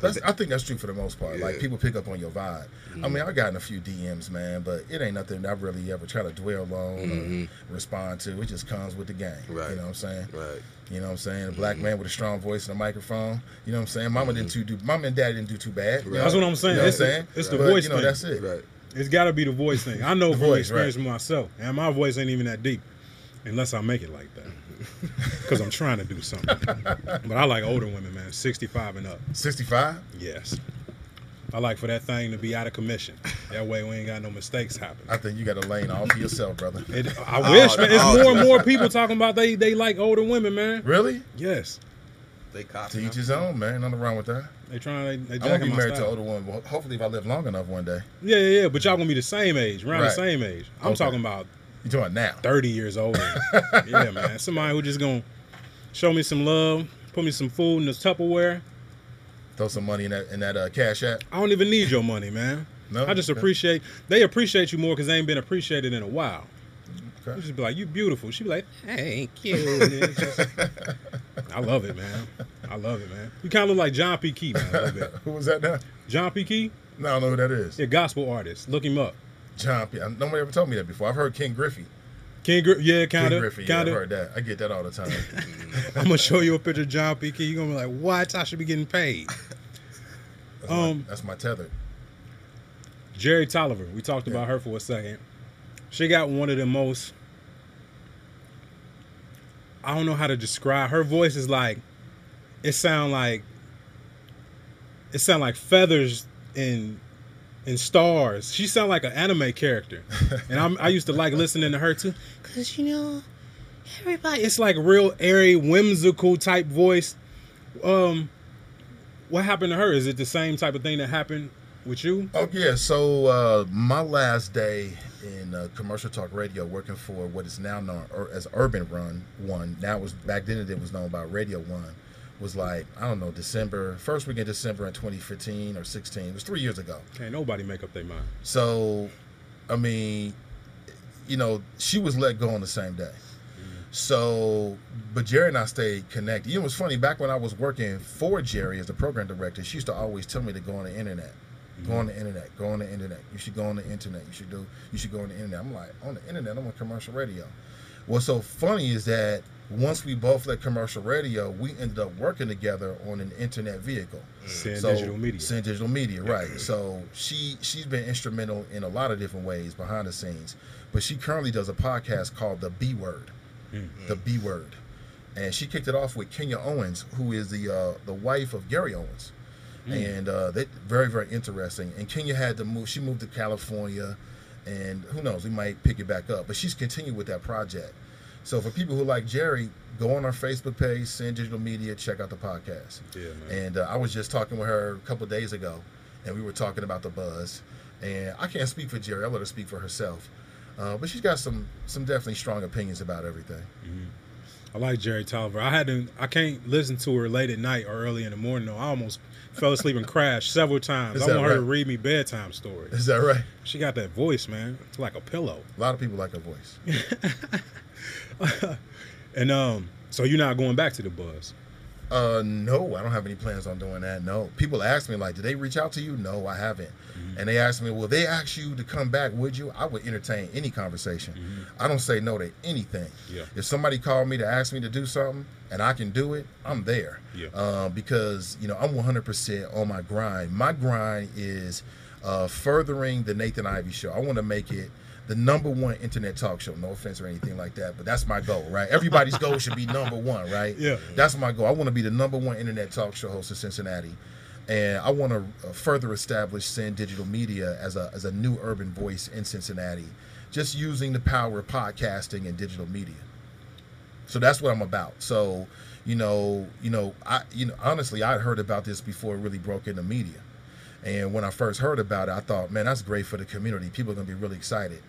That's, I think that's true for the most part. Like people pick up on your vibe. I mm-hmm. mean, I've gotten a few DMs, man, but it ain't nothing I really ever try to dwell on or mm-hmm. respond to. It just comes with the game. Right. You know what I'm saying? Right. You know what I'm saying? A black mm-hmm. man with a strong voice and a microphone. You know what I'm saying? Mama didn't too do. Mama and dad didn't do too bad. Right. That's what I'm saying. You know It's what the- I'm saying? it's the But, voice You know, thing. that's it. Right. it's got to be the voice thing. I know The from voice, experience right. myself, and my voice ain't even that deep, unless I make it like that, because I'm trying to do something. but I like older women, man, 65 and up. 65. Yes. I like for that thing to be out of commission. That way we ain't got no mistakes happen. I think you got a lane all for yourself, brother. It, I wish, oh, man. It's oh, more and more people talking about they they like older women, man. Really? Yes. They copy. To each his own, man. Nothing wrong with that. They trying to they, I they want to be married to style. an older woman. but Hopefully, if I live long enough one day. Yeah, yeah, yeah. But y'all gonna be the same age, around the same age. I'm Okay. talking about You talking now? 30 years older. yeah, man. Somebody who just gonna show me some love, put me some food in the Tupperware. Throw some money in that in that uh, cash app. I don't even need your money, man. No? I just appreciate they appreciate you more because they ain't been appreciated in a while. Okay. You just be like, you beautiful. She be like, thank you. Just- I love it, man. I love it, man. You kind of look like John P. Kee, man, a little bit. Who was that now? John P. Kee, No, I don't know who that is. yeah, gospel artist. Look him up. John P. Nobody ever told me that before. I've heard Ken Griffey. King, Griffey, yeah, kind King of, Griffey. Yeah, I've heard that. I get that all the time. I'm gonna show you a picture of John P. Kee. You're gonna be like, what? I should be getting paid. That's, Um, my, that's my tether. Jerry Tolliver. We talked about her for a second. She got one of the most. I don't know how to describe. Her voice is like, it sound like. It sound like feathers in, in stars. She sound like an anime character, and I'm, I used to like listening to her too, cause you know, everybody. It's like real airy, whimsical type voice. Um, what happened to her? Is it the same type of thing that happened with you? Oh yeah. So uh, my last day in uh, commercial talk radio, working for what is now known as Urban Run One. Now was back then it was known by Radio One. Was like I don't know December first week in December in 2015 or 16. It was three years ago. Can't nobody make up their mind. So, I mean, you know, she was let go on the same day. Mm-hmm. So, but Jerry and I stayed connected. You know, it was funny. Back when I was working for Jerry as the program director, she used to always tell me to go on the internet, go on the mm-hmm. internet, go on the internet. You should go on the internet. You should do. You should go on the internet. I'm like, on the internet. I'm on commercial radio. What's so funny is that once we both left commercial radio, we ended up working together on an internet vehicle. Send digital media. Send digital media, right? So she she's been instrumental in a lot of different ways behind the scenes, but she currently does a podcast called The B Word, The B Word, and she kicked it off with Kenya Owens, who is the uh, the wife of Gary Owens, and uh, they very very interesting. And Kenya had to move; she moved to California, and who knows, we might pick it back up. But she's continued with that project. So for people who like Jerry, go on our Facebook page, Send Digital Media, check out the podcast. Yeah, man. And uh, I was just talking with her a couple days ago, and we were talking about the buzz. And I can't speak for Jerry; I let her speak for herself. Uh, but she's got some some definitely strong opinions about everything. I like Jerry Tolliver. I had to. I can't listen to her late at night or early in the morning. though. I almost fell asleep and crashed several times. Is I want her to read me bedtime stories. Is that right? She got that voice, man. It's like a pillow. A lot of people like her voice. And um, so you're not going back to the buzz. Uh, no, I don't have any plans on doing that. No, people ask me like, did they reach out to you? No, I haven't. And they ask me, well, they ask you to come back, would you? I would entertain any conversation. I don't say no to anything. Yeah. If somebody called me to ask me to do something and I can do it, I'm there. Yeah. Uh, because you know I'm 100% on my grind. My grind is uh, furthering the Nathan Ivey Show. I want to make it the number one internet talk show. No offense or anything like that, but that's my goal, right? Everybody's goal should be number one, right? Yeah. That's my goal. I want to be the number one internet talk show host in Cincinnati, and I want to uh, further establish Sin Digital Media as a as a new urban voice in Cincinnati, just using the power of podcasting and digital media. So that's what I'm about. So, you know, you know, I you know honestly, I'd heard about this before it really broke into media. And when I first heard about it, I thought, man, that's great for the community. People are gonna be really excited.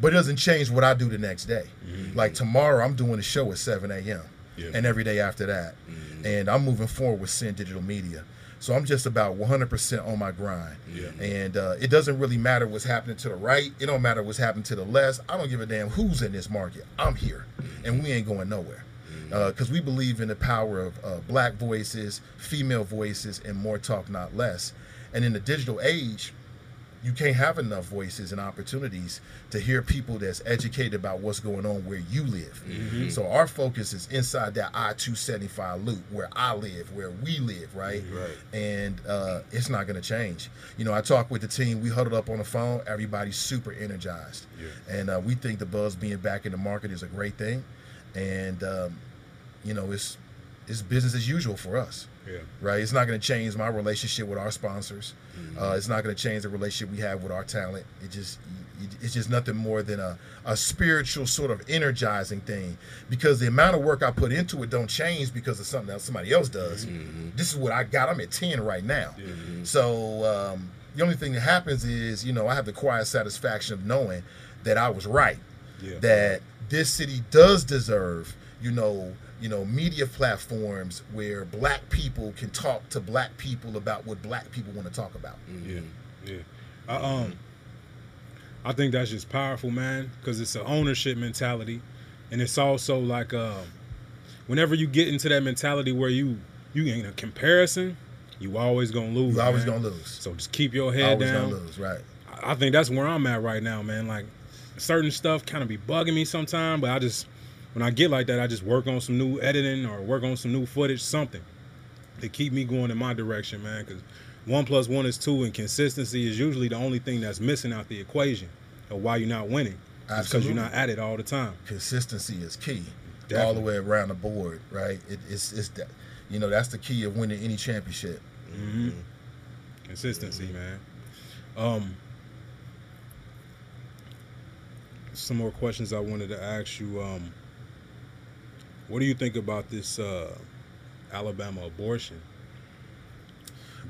But it doesn't change what I do the next day. Mm-hmm. Like tomorrow, I'm doing a show at 7 a.m. Yeah. and every day after that. Mm-hmm. And I'm moving forward with Sin Digital Media. So I'm just about 100% on my grind. Yeah. And uh, it doesn't really matter what's happening to the right. It don't matter what's happening to the left. I don't give a damn who's in this market. I'm here, mm-hmm. and we ain't going nowhere. Uh, because we believe in the power of uh, black voices, female voices, and more talk, not less. And in the digital age, you can't have enough voices and opportunities to hear people that's educated about what's going on where you live. So our focus is inside that I-275 loop where I live, where we live, right? Right. And uh, it's not going to change. You know, I talked with the team. We huddled up on the phone. Everybody's super energized, Yeah. and uh, we think the buzz being back in the market is a great thing. And um, you know, it's it's business as usual for us Yeah. right? It's not going to change my relationship with our sponsors. Uh, it's not going to change the relationship we have with our talent. It just it's just nothing more than a, a spiritual sort of energizing thing because the amount of work I put into it don't change because of something else somebody else does. This is what I got. I'm at 10 right now. So um, the only thing that happens is, you know, I have the quiet satisfaction of knowing that I was right Yeah. that this city does deserve, you know, you know, media platforms where black people can talk to black people about what black people want to talk about. Yeah, yeah. I, um, I think that's just powerful, man, because it's an ownership mentality, and it's also like, uh, whenever you get into that mentality where you you in a comparison, you always gonna lose. You always man. gonna lose. So just keep your head always down. gonna lose, right? I I think that's where I'm at right now, man. Like certain stuff kind of be bugging me sometimes, but I just when I get like that, I just work on some new editing or work on some new footage, something to keep me going in my direction, man. Because one plus one is two, and consistency is usually the only thing that's missing out the equation of why you're not winning. Because you're not at it all the time. Consistency is key, all the way around the board, right? It, it's it's that, you know, that's the key of winning any championship. Mm-hmm. Consistency, man. Um, some more questions I wanted to ask you. Um, what do you think about this uh, Alabama abortion?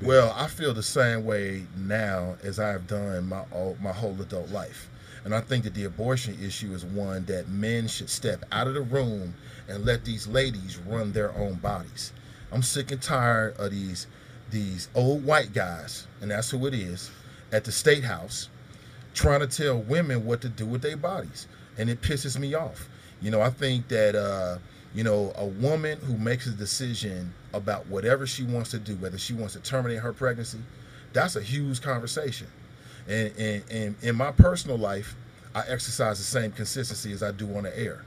Well, I feel the same way now as I have done my my whole adult life. And I think that the abortion issue is one that men should step out of the room and let these ladies run their own bodies. I'm sick and tired of these these old white guys, and that's who it is, at the state house trying to tell women what to do with their bodies. And it pisses me off. You know, I think that uh, you know, a woman who makes a decision about whatever she wants to do, whether she wants to terminate her pregnancy, that's a huge conversation. And, and, and in my personal life, I exercise the same consistency as I do on the air.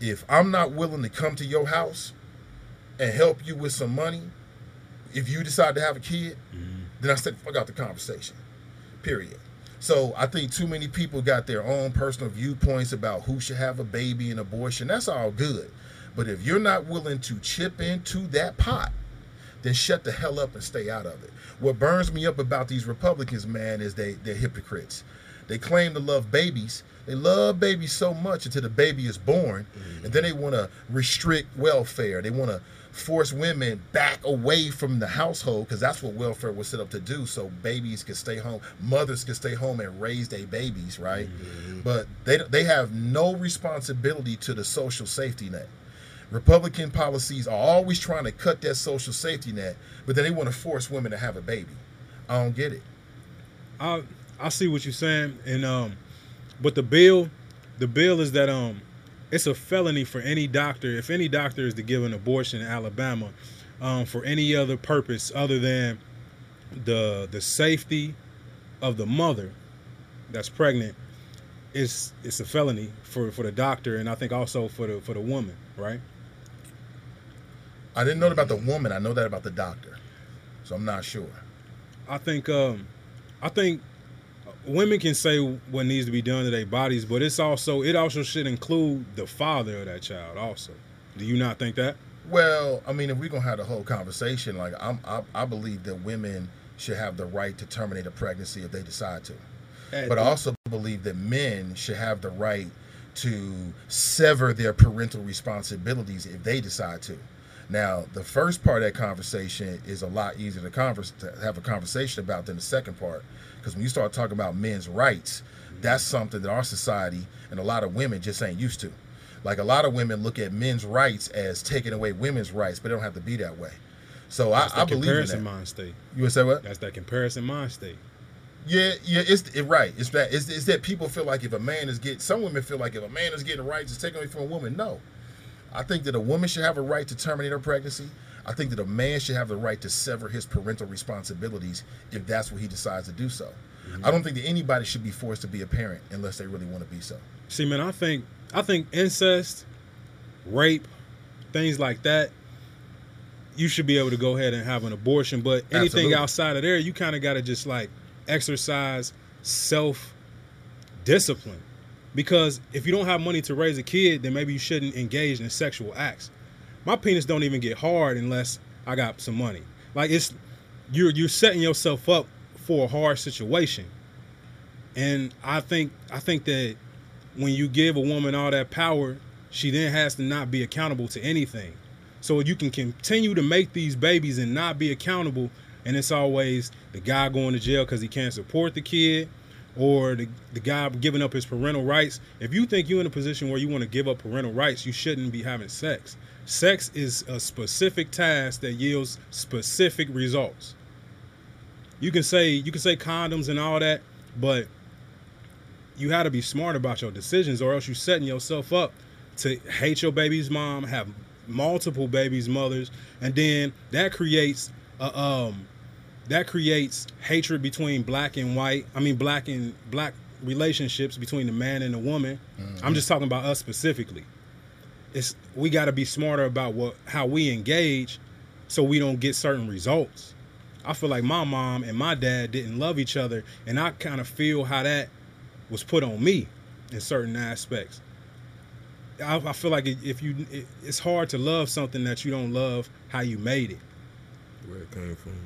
If I'm not willing to come to your house and help you with some money, if you decide to have a kid, mm-hmm. then I said, fuck out the conversation. Period. So I think too many people got their own personal viewpoints about who should have a baby and abortion. That's all good. But if you're not willing to chip into that pot, then shut the hell up and stay out of it. What burns me up about these Republicans, man, is they they're hypocrites. They claim to love babies, They love babies so much until the baby is born, and then they want to restrict welfare. They want to force women back away from the household because that's what welfare was set up to do. So babies could stay home, mothers could stay home and raise their babies, right? Mm-hmm. But they they have no responsibility to the social safety net. Republican policies are always trying to cut that social safety net, but then they want to force women to have a baby. I don't get it. I I see what you're saying, and um, but the bill, the bill is that um, it's a felony for any doctor if any doctor is to give an abortion in Alabama, um, for any other purpose other than the the safety of the mother that's pregnant. It's it's a felony for for the doctor, and I think also for the for the woman, right? I didn't know about the woman. I know that about the doctor, so I'm not sure. I think um, I think women can say what needs to be done to their bodies, but it's also it also should include the father of that child. Also, do you not think that? Well, I mean, if we're gonna have the whole conversation, like I'm, I, I believe that women should have the right to terminate a pregnancy if they decide to. But I also believe that men should have the right to sever their parental responsibilities if they decide to. Now, the first part of that conversation is a lot easier to, converse, to have a conversation about than the second part. Because when you start talking about men's rights, that's something that our society and a lot of women just ain't used to. Like a lot of women look at men's rights as taking away women's rights, but it don't have to be that way. So I, That's the I believe in comparison that. mind state. You would say what? That's that comparison mind state. Yeah, yeah, it's it, right. It's that it's, it's that people feel like if a man is getting some women feel like if a man is getting rights, it's taken away from a woman. No, I think that a woman should have a right to terminate her pregnancy. I think that a man should have the right to sever his parental responsibilities if that's what he decides to do so. I don't think that anybody should be forced to be a parent unless they really want to be so. See, man, I think I think incest, rape, things like that, you should be able to go ahead and have an abortion. But anything Absolutely. outside of there, you kind of got to just like exercise self discipline. Because if you don't have money to raise a kid, then maybe you shouldn't engage in sexual acts. My penis don't even get hard unless I got some money. Like it's you're you're setting yourself up for a hard situation. And I think I think that when you give a woman all that power, she then has to not be accountable to anything. So you can continue to make these babies and not be accountable, and it's always the guy going to jail because he can't support the kid, or the, the guy giving up his parental rights. If you think you're in a position where you want to give up parental rights, you shouldn't be having sex. Sex is a specific task that yields specific results. You can say you can say condoms and all that, but you had to be smart about your decisions, or else you're setting yourself up to hate your baby's mom, have multiple babies' mothers, and then that creates a, um that creates hatred between black and white. I mean, black and black relationships between the man and the woman. I'm mm-hmm. just talking about us specifically. It's we got to be smarter about what how we engage, so we don't get certain results. I feel like my mom and my dad didn't love each other, and I kind of feel how that was put on me in certain aspects. I, I feel like if you, it, it's hard to love something that you don't love how you made it. Where it came from.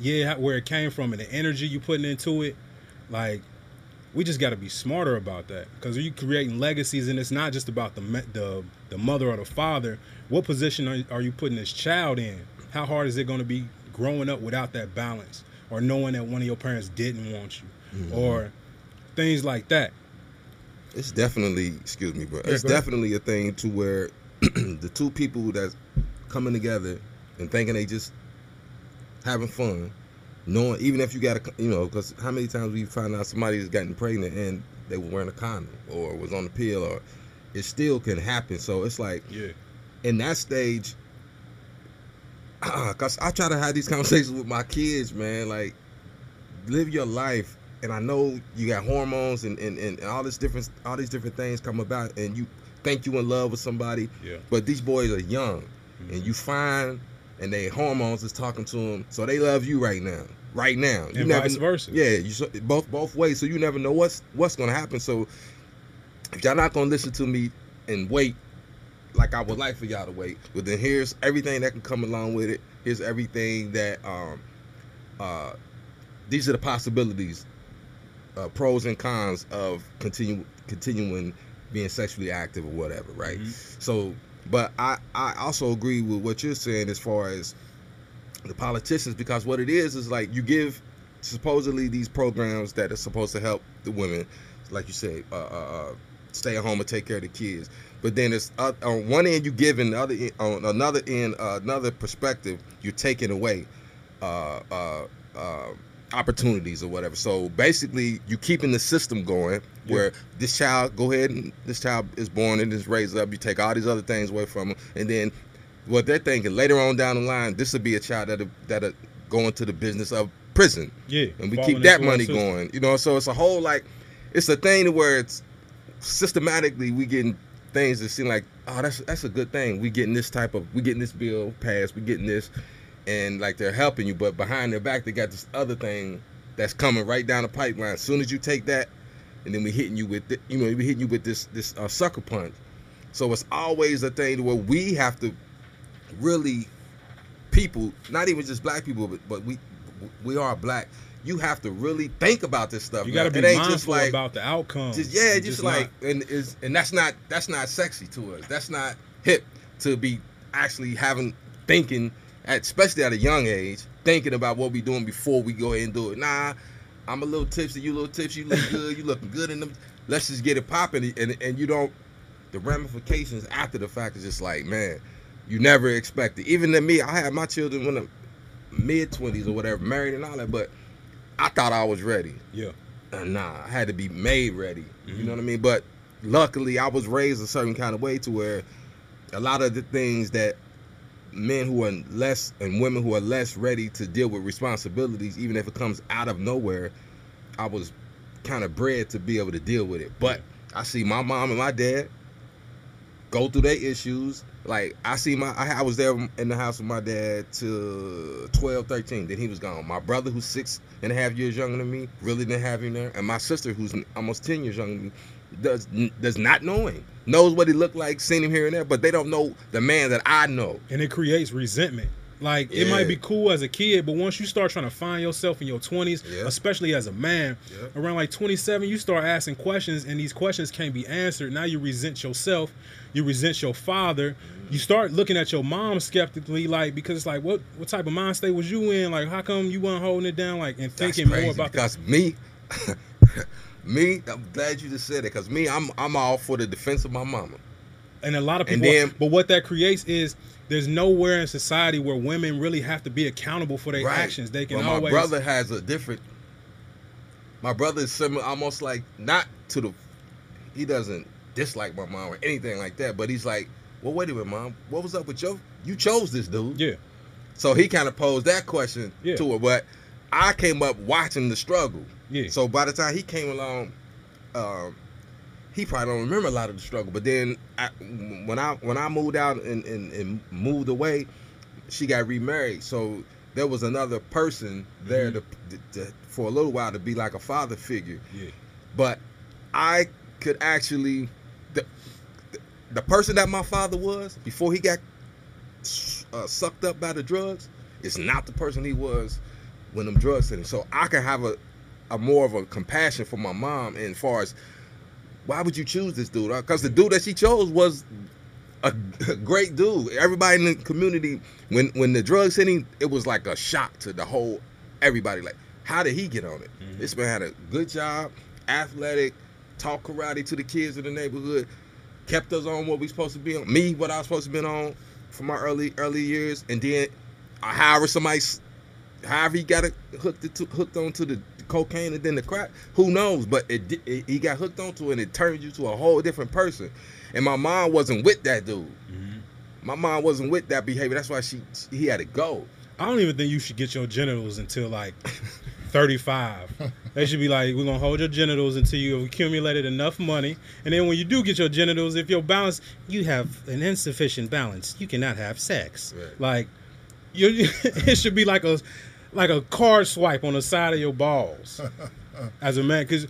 Yeah, where it came from and the energy you putting into it, like we just got to be smarter about that because you creating legacies, and it's not just about the the the mother or the father. What position are, are you putting this child in? How hard is it going to be growing up without that balance, or knowing that one of your parents didn't want you, mm-hmm. or things like that? It's definitely, excuse me, bro. Yeah, it's go ahead. definitely a thing to where the two people that's coming together and thinking they just having fun, knowing even if you got a, you know, because how many times we find out somebody has gotten pregnant and they were wearing a condom or was on the pill or it still can happen. So it's like Yeah, in that stage, cause I try to have these conversations with my kids, man. Like, live your life, and I know you got hormones and, and, and all this different all these different things come about, and you think you in love with somebody, yeah. but these boys are young, Mm-hmm. and you find and they hormones is talking to them, so they love you right now, right now. You And vice versa. Yeah, you both both ways, so you never know what's what's gonna happen. So if y'all not gonna listen to me and wait like I would like for y'all to wait. But then here's everything that can come along with it. Here's everything that um uh these are the possibilities uh, pros and cons of continue continuing being sexually active or whatever, right? Mhm. So, but I I also agree with what you're saying as far as the politicians because what it is is like you give supposedly these programs that are supposed to help the women, like you say, uh, uh, uh, stay at home and take care of the kids. But then it's uh, on one end you give, and the other end, on another end, uh, another perspective, you're taking away uh, uh, uh, opportunities or whatever. So basically, you're keeping the system going where this child go ahead and this child is born and is raised up. You take all these other things away from them, and then what they're thinking later on down the line, this will be a child that that go into the business of prison Yeah, and we keep that money going. You know, so it's a whole like it's a thing to where it's systematically we getting things that seem like oh that's that's a good thing. We getting this type of we getting this bill passed. We getting this, and like they're helping you, but behind their back they got this other thing that's coming right down the pipeline. As soon as you take that, and then we hitting you with the, you know we hitting you with this this uh, sucker punch. So it's always a thing where we have to really people, not even just black people, but, but we we are black. You have to really think about this stuff. You got to be mindful just like about the outcome. just yeah, just, not- like and is and that's not that's not sexy to us. That's not hip to be actually having thinking especially at a young age, thinking about what we doing before we go ahead and do it. Nah, I'm a little tipsy, you little tipsy, you look good, you looking good in them. Let's just get it popping and and you don't the ramifications after the fact is just like, man, you never expect it. Even to me, I had my children when I'm mid twenties or whatever, married and all that, but I thought I was ready. yeah, Uh, nah, I had to be made ready. You Mhm. know what I mean? But luckily, I was raised a certain kind of way to where a lot of the things that men who are less and women who are less ready to deal with responsibilities, even if it comes out of nowhere, I was kind of bred to be able to deal with it. But I see my mom and my dad go through their issues. Like I see my, I, I was there in the house with my dad to 12, 13. Then he was gone. My brother, who's six and a half years younger than me, really didn't have him there. And my sister, who's almost 10 years younger than me, does does not know him. Knows what he looked like, seen him here and there, but they don't know the man that I know. and it creates resentment. Like it might be cool as a kid, but once you start trying to find yourself in your twenties, Yeah. especially as a man, Yeah. around like twenty seven, you start asking questions, and these questions can't be answered. Now you resent yourself, you resent your father. Mm-hmm. You start looking at your mom skeptically, like because it's like, what what type of mind state was you in? Like, how come you weren't holding it down? Like, and That's thinking more about the me, me. I'm glad you just said it because me, I'm I'm all for the defense of my mama. and a lot of people then- but what that creates is there's nowhere in society where women really have to be accountable for their actions they can Well, my always brother has a different. My brother is similar, almost like not to the. He doesn't dislike my mom or anything like that, but he's like, well, wait a minute, mom, what was up with your? You chose this dude. yeah So he kind of posed that question Yeah. to her, but I came up watching the struggle. Yeah So by the time he came along, um, he probably don't remember a lot of the struggle. But then I, when I when I moved out and, and, and moved away, she got remarried. So there was another person there Mhm. to, to, for a little while to be like a father figure. yeah But I could actually the the, the person that my father was before he got uh, sucked up by the drugs is not the person he was when them drugs hit him. So I can have a, a more of a compassion for my mom and far as why would you choose this dude? Because the dude that she chose was a, a great dude. Everybody in the community, when when the drugs hit him, it was like a shock to the whole everybody. Like, how did he get on it? Mhm. This man had a good job, athletic, taught karate to the kids in the neighborhood, kept us on what we supposed to be on. Me, what I was supposed to be on from my early early years, and then uh, however somebody, however he got it hooked it to, hooked onto the cocaine and then the crack, who knows? But it, it he got hooked onto it and it turned you to a whole different person. And my mom wasn't with that dude. Mhm. My mom wasn't with that behavior. That's why she he had to go. i don't even think you should get your genitals until like 35 they should be like we're gonna hold your genitals until you have accumulated enough money and then when you do get your genitals if your balance you have an insufficient balance you cannot have sex Right. like you it should be like a like a card swipe on the side of your balls as a man because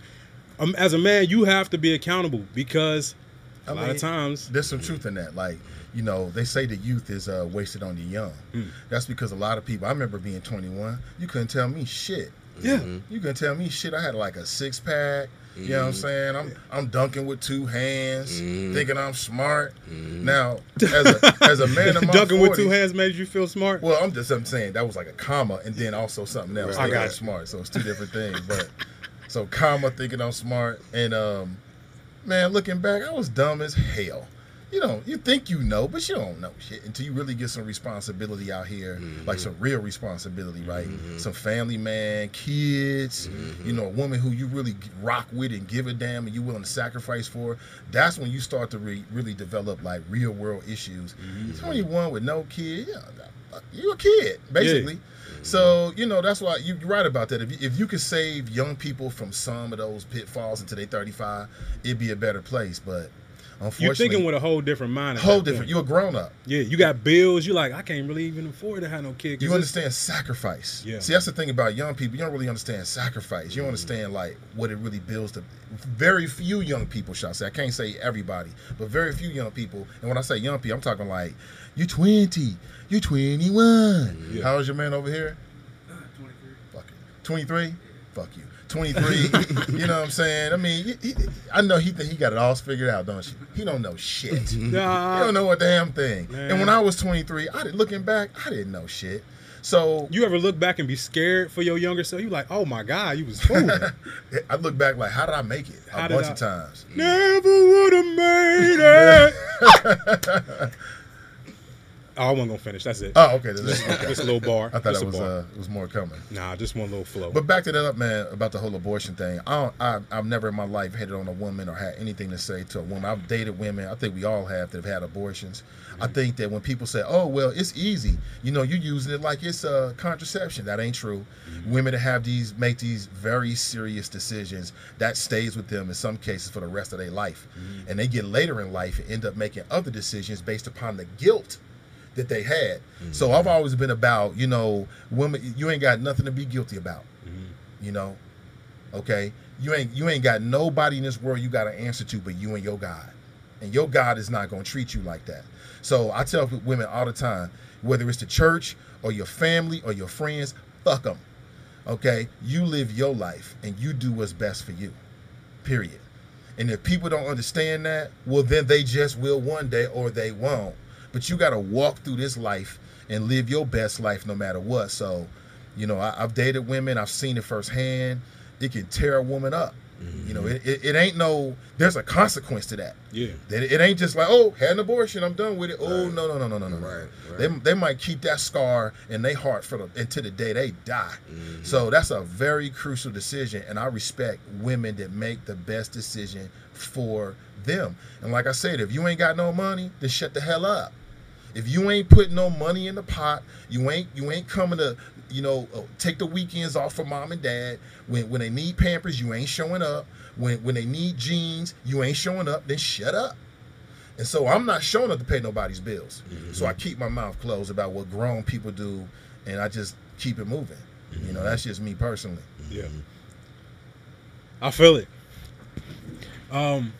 um, as a man you have to be accountable because a I lot mean, of times There's some truth in that. Like, you know, they say the youth is uh, wasted on the young. Mm. That's because a lot of people. I remember being 21. You couldn't tell me shit. Yeah. You can tell me shit. I had like a six pack. You know what I'm saying? I'm I'm dunking with two hands, Mhm. thinking I'm smart. Mhm. Now, as a as a man in my Dunking with two hands made you feel smart. Well, I'm just I'm saying that was like a comma and then also something else. Right. I got smart. So it's two different things. But so comma thinking I'm smart and um man, looking back, I was dumb as hell. You know, you think you know, but you don't know shit until you really get some responsibility out here, like mm-hmm. some real responsibility, right? Mm-hmm. Some family man, kids, you know, a mm-hmm. woman who you really rock with and give a damn and you willing to sacrifice for. That's when you start to re- really develop like real world issues. 21 with no kid, yeah, you a kid, basically. So you know that's why you- you're right about that. If you, if you could save young people from some of those pitfalls until they 35, it'd be a better place. But You're thinking with a whole different mind. at whole different. point. You're a grown up. Yeah, you got bills. You like, I can't really even afford to have no kid. 'cause You understand sacrifice. Yeah. See, that's the thing about young people. You don't really understand sacrifice. You don't understand like what it really builds to. Very few young people, shall I say? I can't say everybody, but very few young people. And when I say young people, I'm talking like you're 20, you're 21. Yeah. How old's your man over here? Uh, 23. Fuck it. 23? Fuck you. 23. you know what I'm saying? I mean, he, he, I know he think he got it all figured out, don't you? He don't know shit. Mm-hmm. Nah. He don't know a damn thing. Man. And when I was 23, I did, looking back, I didn't know shit. So you ever look back and be scared for your younger self? You like, oh my god, you was fooling. I look back like, how did I make it? How a bunch I- of times. Never would have made it. oh, I wasn't gonna finish. That's it. Oh, okay. This, okay. Just a little bar. I thought Just it was uh, it was more coming. Nah, just one little flow. But back to that up, man, about the whole abortion thing. I don't, I, I've never in my life hated on a woman or had anything to say to a woman. I've dated women. I think we all have that have had abortions. I mm-hmm. think that when people say, "Oh, well, it's easy," you know, you're using it like it's a contraception. That ain't true. Mm-hmm. Women that have these make these very serious decisions that stays with them in some cases for the rest of their life, mm-hmm. and they get later in life and end up making other decisions based upon the guilt that they had. Mm-hmm. So I've always been about, you know, women. You ain't got nothing to be guilty about. Mm-hmm. You know, okay. You ain't you ain't got nobody in this world you got to answer to but you and your God, and your God is not gonna treat you like that. So I tell women all the time, whether it's the church or your family or your friends, fuck them. Okay, you live your life and you do what's best for you. Period. And if people don't understand that, well, then they just will one day or they won't. But you got to walk through this life and live your best life no matter what. So, you know, I, I've dated women, I've seen it firsthand. It can tear a woman up. You know, it, it, it ain't no, there's a consequence to that. yeah. That it, it ain't just like, oh, had an abortion, I'm done with it. Oh, Right. no, no, no, no, no, no, no. Right, right. They, they might keep that scar in their heart for the, until the day they die. Mm-hmm. So that's a very crucial decision, and I respect women that make the best decision for them. And like I said, if you ain't got no money, then shut the hell up. If you ain't putting no money in the pot, you ain't you ain't coming to you know uh, take the weekends off for mom and dad. When when they need Pampers, you ain't showing up. When when they need jeans, you ain't showing up. Then shut up. And so I'm not showing up to pay nobody's bills. So I keep my mouth closed about what grown people do, and I just keep it moving. You know, that's just me personally. Yeah. I feel it. Um,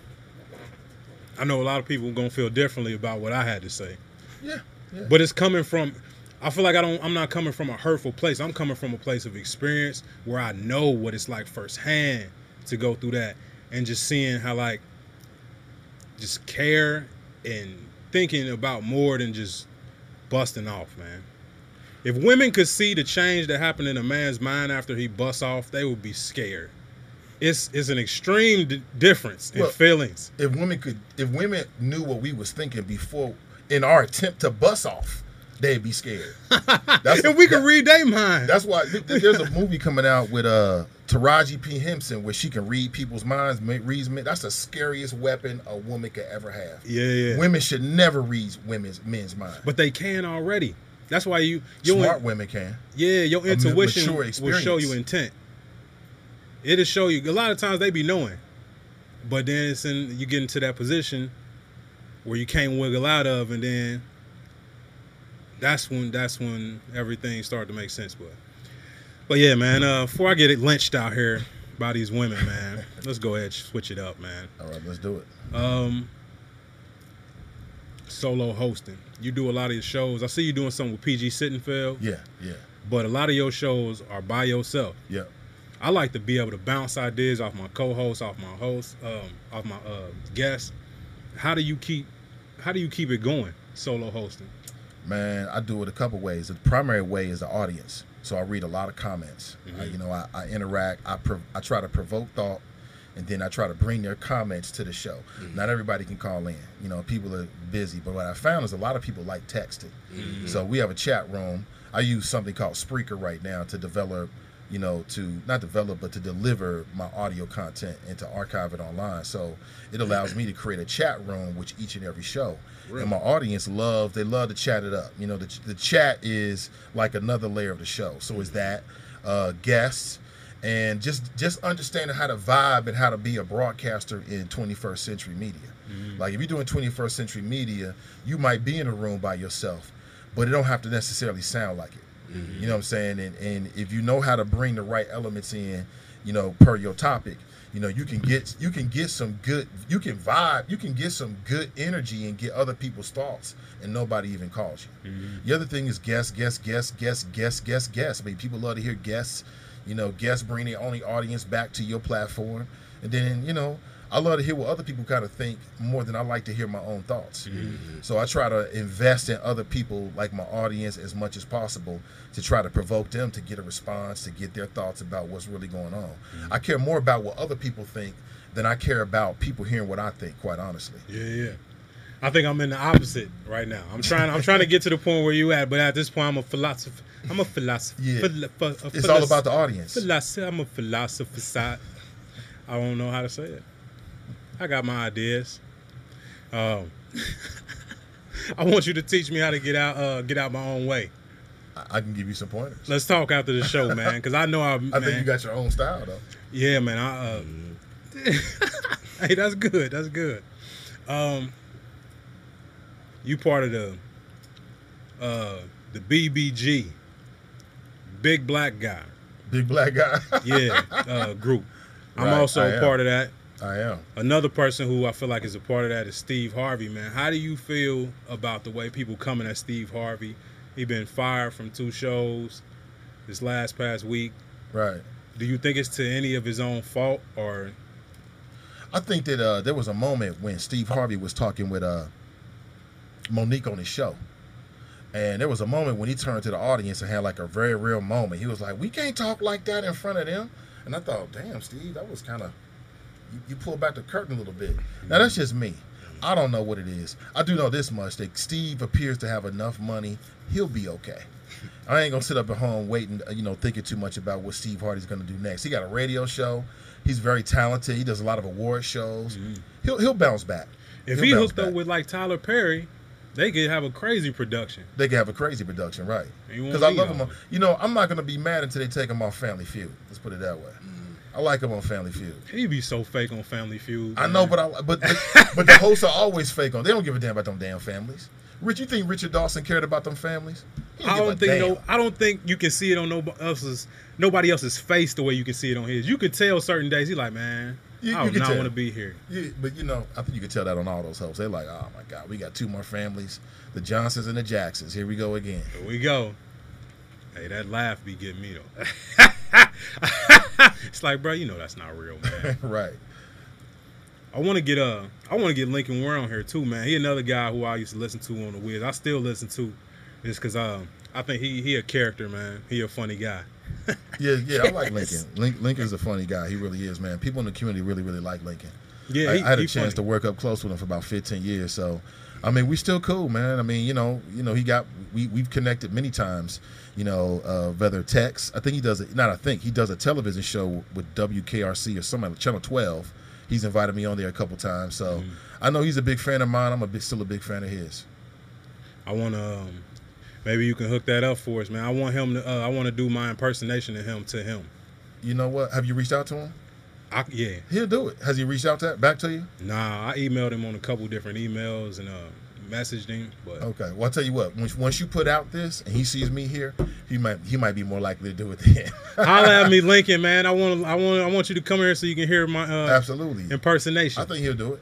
I know a lot of people are gonna feel differently about what I had to say, Yeah, yeah. but it's coming from. I feel like I don't. I'm not coming from a hurtful place. I'm coming from a place of experience where I know what it's like firsthand to go through that, and just seeing how like, just care and thinking about more than just busting off, man. If women could see the change that happened in a man's mind after he busts off, they would be scared. It's it's an extreme d- difference in Well- feelings. if women could, if women knew what we was thinking before in our attempt to bust off, they'd be scared. That's and we can that- read their mind. That's why th- th- there's a movie coming out with uh Taraji P Henson where she can read people's minds, reads men. That's the scariest weapon a woman could ever have. yeah, yeah. Women should never read women's men's minds. but they can already. That's why you your Smart women can. yeah your intuition will show you intent. It'll show you. A lot of times they be knowing, but then it's in you get into that position where you can't wiggle out of, and then that's when that's when everything started to make sense. But but yeah, man. Uh, before I get it lynched out here by these women, man, let's go ahead and switch it up, man. All right, let's do it. Um, solo hosting. You do a lot of your shows. I see you doing something with PG Sittenfeld, Yeah, yeah, but a lot of your shows are by yourself. yeah. I like to be able to bounce ideas off my co-host, off my host, um, off my uh, guests. How do you keep how do you keep it going solo hosting? Man, I do it a couple ways. The primary way is the audience. So I read a lot of comments. Mhm. you know, I, I interact. I prov- I try to provoke thought, and then I try to bring their comments to the show. Not everybody can call in. You know, people are busy. But what I found is a lot of people like texting. So we have a chat room. I use something called Spreaker right now to develop, you know, to not develop but to deliver my audio content and to archive it online. So it allows me to create a chat room with each and every show. Really? And my audience love they love to chat it up. You know, the, the chat is like another layer of the show. So is that uh, guests and just just understanding how to vibe and how to be a broadcaster in 21st century media. Like if you're doing 21st century media, you might be in a room by yourself, but it don't have to necessarily sound like it. You know what I'm saying? And and if you know how to bring the right elements in, you know, per your topic, you know, you can get you can get some good you can vibe, you can get some good energy and get other people's thoughts and nobody even calls you. Mm-hmm. The other thing is guests, guests, guests, guests, guests, guests, guests. I mean, people love to hear guests. You know, guests bring their only audience back to your platform, and then you know, I love to hear what other people kind of think more than I like to hear my own thoughts. So I try to invest in other people, like my audience, as much as possible to try to provoke them to get a response, to get their thoughts about what's really going on. Mm-hmm. I care more about what other people think than I care about people hearing what I think. Quite honestly. Yeah, yeah. I think I'm in the opposite right now. I'm trying. I'm trying to get to the point where you at, but at this point, I'm a philosopher. I'm a philosopher. Yeah. philo- a It's all about the audience. philosophy. I'm a philosopher side. I don't know how to say it. I got my ideas. Um, I want you to teach me how to get out. Uh, get out my own way. I, can give you some pointers. Let's talk after the show, man, because I know I. I Man, think you got your own style though. yeah, man. I, uh, hey, that's good. That's good. Um, you part of the uh the BBG, big black guy, Big black guy. yeah, uh, group. I'm also I a am. part of that. I am. Another person who I feel like is a part of that is Steve Harvey, man. How do you feel about the way people coming at Steve Harvey? He been fired from two shows this last past week. Right. Do you think it's to any of his own fault or I think that uh, there was a moment when Steve Harvey was talking with uh, Monique on his show. And there was a moment when he turned to the audience and had like a very real moment. He was like, We can't talk like that in front of them. And I thought, Damn, Steve, that was kind of, you, you pulled back the curtain a little bit. Now, that's just me. I don't know what it is. I do know this much that Steve appears to have enough money. He'll be okay. I ain't gonna sit up at home waiting, uh, you know, thinking too much about what Steve Harvey's gonna do next. He got a radio show. He's very talented. He does a lot of award shows. He'll he'll bounce back. if He'll he hooked up with like Tyler Perry, they could have a crazy production. they could have a crazy production, right? Because I love all him. You know, I'm not gonna be mad until they take him off Family Feud. Let's put it that way. I like him on Family Feud. He be so fake on Family Feud. I know, but I but but, but the hosts are always fake on. They don't give a damn about them damn families. Rich, you think Richard Dawson cared about them families? I don't think damn. no. I don't think you can see it on nobody else's nobody else's face the way you can see it on his. You could tell certain days he like, man, You- I do not want to be here. Yeah, but you know, I think you can tell that on all those hosts. They're like, oh my God, we got two more families, the Johnsons and the Jacksons. Here we go again. Here we go. Hey, that laugh be getting me though. it's like, bro, you know that's not real, man. right. I want to get uh, I want to get Lincoln Ware on here too, man. He another guy who I used to listen to on the Wiz. I still listen to, just because um, I think he he a character, man. He a funny guy. Yeah, yeah, I like Lincoln. Link, Lincoln's a funny guy. He really is, man. People in the community really, really like Lincoln. Yeah, I, he, I had a chance to work up close with him for about 15 years. So, I mean, we still cool, man. I mean, you know, you know, he got we we've connected many times. You know, uh, whether text. I think he does it. Not I think he does a television show with WKRC or something Channel 12. He's invited me on there a couple times. So, Mm-hmm. I know he's a big fan of mine. I'm a big, still a big fan of his. I want to. Um, maybe you can hook that up for us, man. I want him to. Uh, I want to do my impersonation of him to him. You know what? Have you reached out to him? I, yeah. He'll do it. Has he reached out to back to you? Nah, I emailed him on a couple different emails and uh, messaged him, but Okay. Well, I'll tell you what. Once, once you put out this and he sees me here, he might he might be more likely to do it then. holla at me, Lincoln, man. I want. I want. I want you to come here so you can hear my uh, Absolutely. impersonation. I think he'll do it.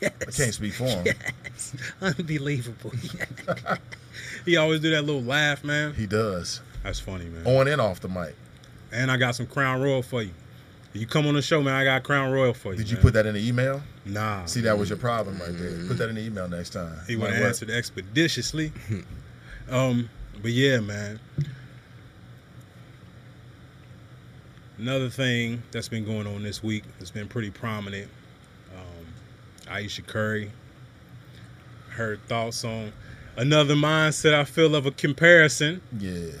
yes. I can't speak for him. Yes. Unbelievable. he always do that little laugh, man. He does That's funny, man. on and off the mic. And I got some Crown Royal for you. You come on the show, man, I got Crown Royal for you. Did you man. put that in the email? Nah. See, that was your problem right there. Put that in the email next time. He Like would have what? answered expeditiously. um, but yeah, man. Another thing that's been going on this week that's been pretty prominent. Um, Ayesha Curry. Her thoughts on another mindset I feel of a comparison. Yeah.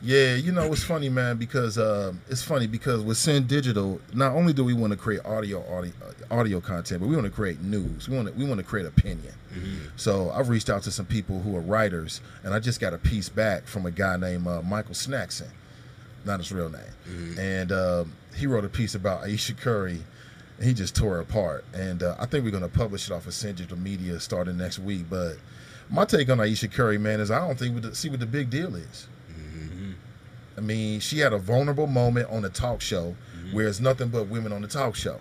Yeah, you know it's funny, man, because um, it's funny because with Sin Digital, not only do we want to create audio, audio, audio content, but we want to create news. We want to, we want to create opinion. So I've reached out to some people who are writers, and I just got a piece back from a guy named uh, Michael Snackson, not his real name, and um, he wrote a piece about Ayesha Curry. And he just tore it apart, and uh, I think we're going to publish it off of Sin Digital Media starting next week. But my take on Ayesha Curry, man, is I don't think we see what the big deal is. I mean, she had a vulnerable moment on a talk show mm-hmm. where it's nothing but women on the talk show.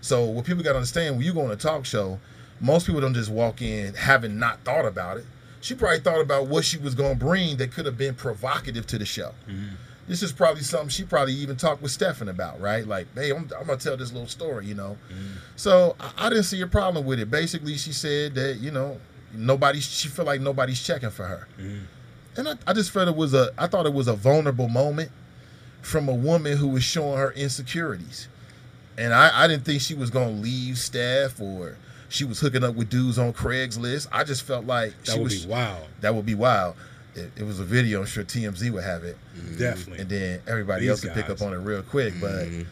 So what people got to understand when you go on a talk show, most people don't just walk in having not thought about it. She probably thought about what she was going to bring that could have been provocative to the show. Mm-hmm. This is probably something she probably even talked with Stephen about, right? Like, hey, I'm, I'm gonna tell this little story, you know. Mm-hmm. So I, I didn't see a problem with it. Basically, she said that you know nobody. She felt like nobody's checking for her and I, I just felt it was a I thought it was a vulnerable moment from a woman who was showing her insecurities. And I, I didn't think she was gonna leave Steph or she was hooking up with dudes on Craigslist. I just felt like That she would was be wild. that would be wild. It, it was a video, I'm sure TMZ would have it. Mm-hmm. Definitely. And then everybody These else could pick up on it real quick. But mm-hmm.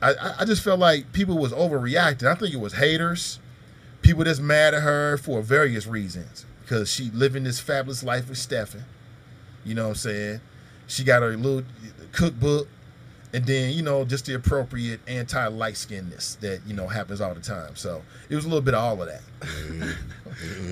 I, I- I just felt like people was overreacting. I think it was haters, people that's mad at her for various reasons. Because she living this fabulous life with Stephen. You know what I'm saying? She got her little cookbook, and then you know just the appropriate anti light skinness that you know happens all the time. So it was a little bit of all of that.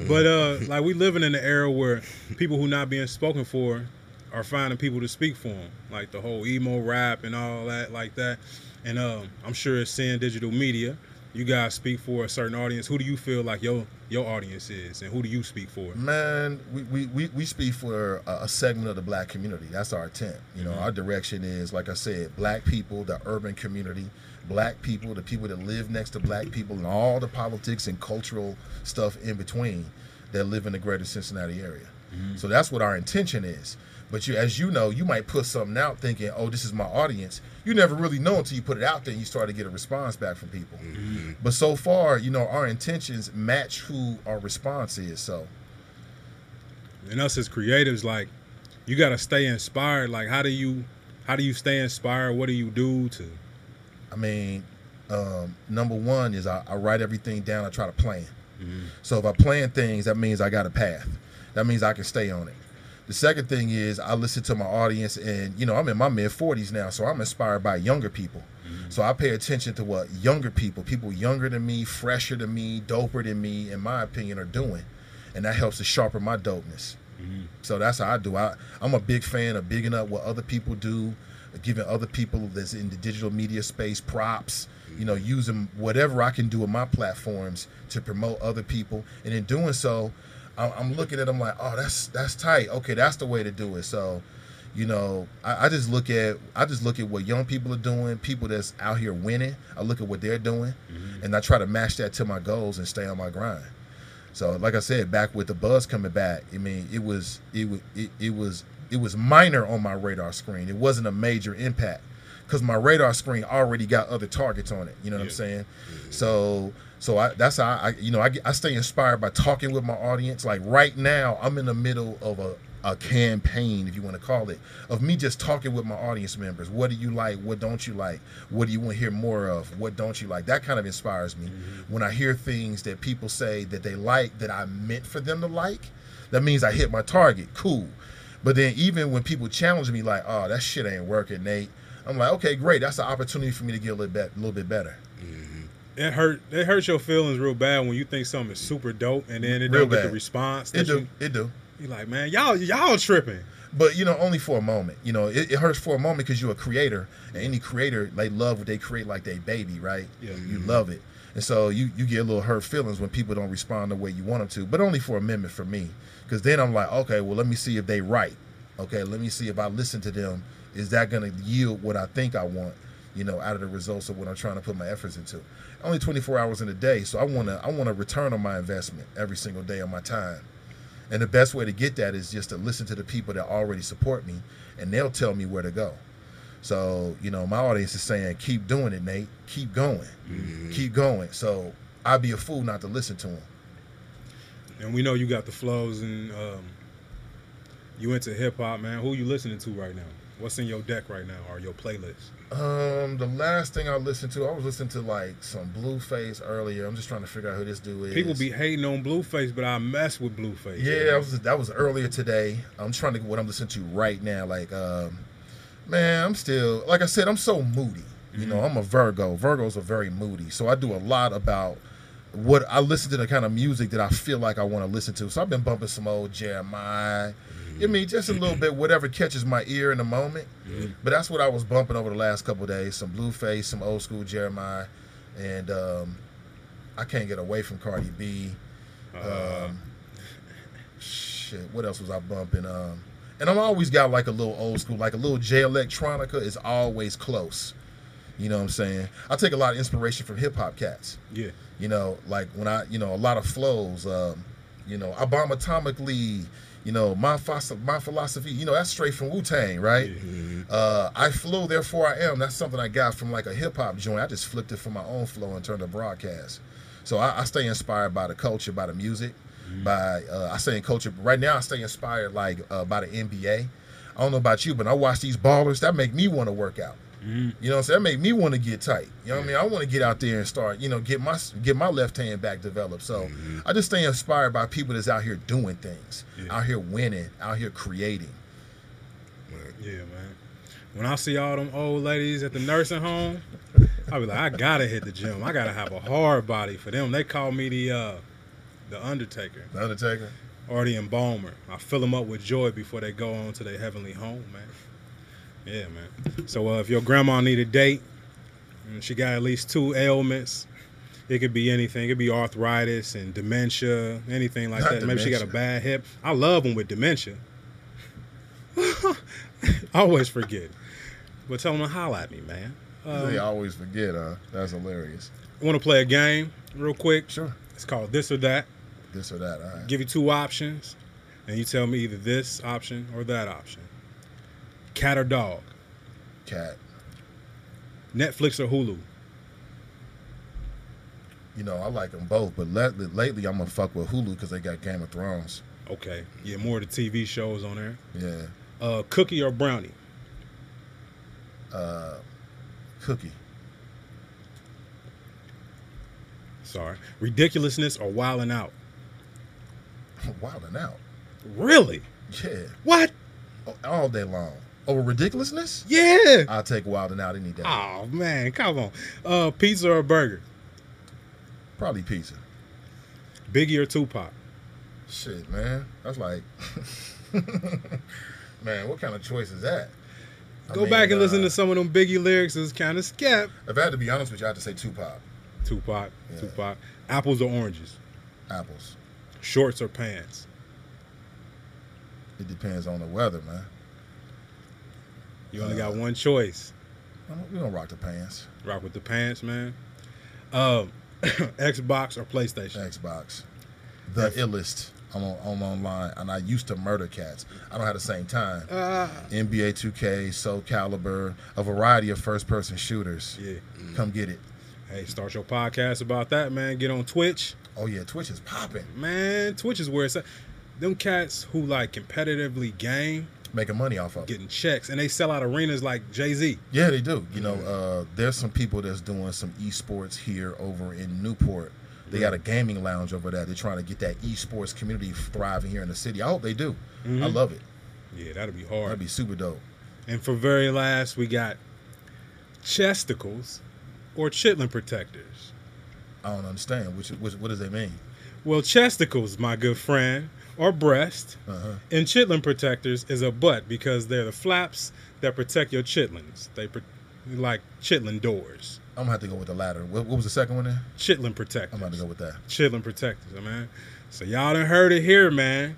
But uh, like we living in an era where people who not being spoken for are finding people to speak for them, like the whole emo rap and all that, like that. And um, I'm sure it's Sin Digital Media. You guys speak for a certain audience. Who do you feel like your your audience is, and who do you speak for? Man, we, we, we, we speak for a, a segment of the black community. That's our intent. You know, mm-hmm. our direction is, like I said, black people, the urban community, black people, the people that live next to black people, and all the politics and cultural stuff in between that live in the greater Cincinnati area. Mm-hmm. So that's what our intention is. But you, as you know, you might put something out thinking, "Oh, this is my audience." You never really know until you put it out there and you start to get a response back from people. But so far, you know, our intentions match who our response is. So And us as creatives, like you got to stay inspired. Like how do you how do you stay inspired? What do you do to? I mean, um, number one is I, I write everything down. I try to plan. So if I plan things, that means I got a path. That means I can stay on it. The second thing is I listen to my audience, and you know I'm in my mid 40s now, so I'm inspired by younger people. Mm-hmm. So I pay attention to what younger people, people younger than me, fresher than me, doper than me, in my opinion, are doing, and that helps to sharpen my dopeness. Mm-hmm. So that's how I do. I I'm a big fan of bigging up what other people do, giving other people that's in the digital media space props. You know, using whatever I can do in my platforms to promote other people, and in doing so, I'm looking at them like, oh, that's that's tight. Okay, that's the way to do it. So, you know, I, I just look at I just look at what young people are doing, people that's out here winning. I look at what they're doing, mm-hmm. and I try to match that to my goals and stay on my grind. So, like I said, back with the buzz coming back, I mean, it was it was it, it was it was minor on my radar screen. It wasn't a major impact because my radar screen already got other targets on it. You know what I'm Yeah. saying? So so I, that's how I you know I, I stay inspired by talking with my audience. Like right now, I'm in the middle of a a campaign, if you want to call it, of me just talking with my audience members. What do you like? What don't you like? What do you want to hear more of? What don't you like? That kind of inspires me. Mm-hmm. When I hear things that people say that they like that I meant for them to like, that means I hit my target. Cool. But then even when people challenge me like, "Oh, that shit ain't working, Nate," I'm like, "Okay, great. That's an opportunity for me to get a little bit, a little bit better." Mm-hmm. It hurt. It hurts your feelings real bad when you think something is super dope and then it Real don't get the response. It do, You, it do. you're like, man, y'all y'all tripping. But you know, only for a moment. You know, it, it hurts for a moment because you're a creator, and any creator they love what they create like they baby, right? Yeah. You love it, and so you you get a little hurt feelings when people don't respond the way you want them to. But only for a minute for me, because then I'm like, okay, well, let me see if they right. Okay, let me see if I listen to them Is that going to yield what I think I want? You know, out of the results of what I'm trying to put my efforts into. Only 24 hours in a day, so I want to I want to return on my investment every single day of my time. And the best way to get that is just to listen to the people that already support me, and they'll tell me where to go. So, you know, my audience is saying, keep doing it, Nate. Keep going. Keep going. So I'd be a fool not to listen to them. And we know you got the flows and um, you into hip hop, man. Who you listening to right now? What's in your deck right now or your playlist? Um, the last thing I listened to, I was listening to like some Blueface earlier. I'm just trying to figure out who this dude is. People be hating on Blueface, but I mess with Blueface. Yeah, I was, that was earlier today. I'm trying to get what I'm listening to right now. Like, um, man, I'm still like I said, I'm so moody. You know, I'm a Virgo. Virgos are very moody, so I do a lot about what I listen to the kind of music that I feel like I want to listen to. So I've been bumping some old Jeremih. I mean, just a little bit, whatever catches my ear in the moment. But that's what I was bumping over the last couple of days. Some Blueface, some old school Jeremih, and um, I can't get away from Cardi B. Uh, Um, shit, what else was I bumping? Um, and I'm always got like a little old school, like a little Jay Electronica is always close. You know what I'm saying? I take a lot of inspiration from hip hop cats. yeah. You know, like when I, you know, a lot of flows. Um, you know, I bomb atomically. You know, my my philosophy. You know, that's straight from Wu Tang, right? Uh, I flow, therefore I am. That's something I got from like a hip hop joint. I just flipped it from my own flow and turned to broadcast. So I, I stay inspired by the culture, by the music, by uh, I stay in culture. Right now, I stay inspired like uh, by the NBA. I don't know about you, but I watch these ballers. That make me want to work out. You know what I'm saying? That made me want to get tight. You know what I mean? I want to get out there and start, you know, get my get my left hand back developed. So I just stay inspired by people that's out here doing things, Yeah. out here winning, out here creating. Yeah, man. When I see all them old ladies at the nursing home, I be like, I gotta hit the gym. I gotta have a hard body for them. They call me the uh, the Undertaker The Undertaker. or the Embalmer. I fill them up with joy before they go on to their heavenly home, man. Yeah, man. So uh, if your grandma need a date, and she got at least two ailments. It could be anything. It could be arthritis and dementia, anything like Not that. Maybe she got a bad hip. I love them with dementia. I always forget. But tell them to holla at me, man. they Um, always forget, huh? That's hilarious. I want to play a game real quick. Sure. It's called This or That. This or that. All right. Give you two options, and you tell me either this option or that option. Cat or dog? Cat. Netflix or Hulu? You know, I like them both, but lately, lately I'm gonna fuck with Hulu because they got Game of Thrones. Okay. Yeah, more of the TV shows on there. Yeah. Uh, cookie or brownie? Uh, Cookie. Sorry. Ridiculousness or wilding out? Wilding out. Really? Yeah. What? All day long. Over ridiculousness? Yeah. I'll take wilding out any day. Oh man, come on. Uh, pizza or burger? Probably pizza. Biggie or Tupac? Shit, man. That's like, man, what kind of choice is that? I Go mean, back and listen uh, to some of them Biggie lyrics. It's kind of skep. If I had to be honest with you, I have to say Tupac. Tupac, Yeah. Tupac. Apples or oranges? Apples. Shorts or pants? It depends on the weather, man. You only got one choice. We don't rock the pants. Rock with the pants, man. Um, Xbox or PlayStation? Xbox. The illest. I'm on, I'm online, and I used to murder cats. I don't have the same time. Uh, NBA 2K, Soul Calibur, a variety of first-person shooters. yeah. Come get it. Hey, start your podcast about that, man. Get on Twitch. Oh yeah, Twitch is popping, Man, Twitch is where it's at. Them cats who like competitively game, making money off of getting checks, and they sell out arenas like Jay Z. Yeah, they do. You know, uh, there's some people that's doing some esports here over in Newport. They got a gaming lounge over there. They're trying to get that esports community thriving here in the city. I hope they do. I love it. Yeah, that'd be hard. That'd be super dope. And for very last, we got chesticles or chitlin protectors. I don't understand. Which, which what does that mean? Well, chesticles, my good friend, are breast, Uh-huh. and chitlin protectors is a butt because they're the flaps that protect your chitlins. They pro- like chitlin doors. I'm gonna have to go with the latter. What, what was the second one there? Chitlin protectors. I'm to go with that. chitlin protectors, man. So y'all done heard it here, man.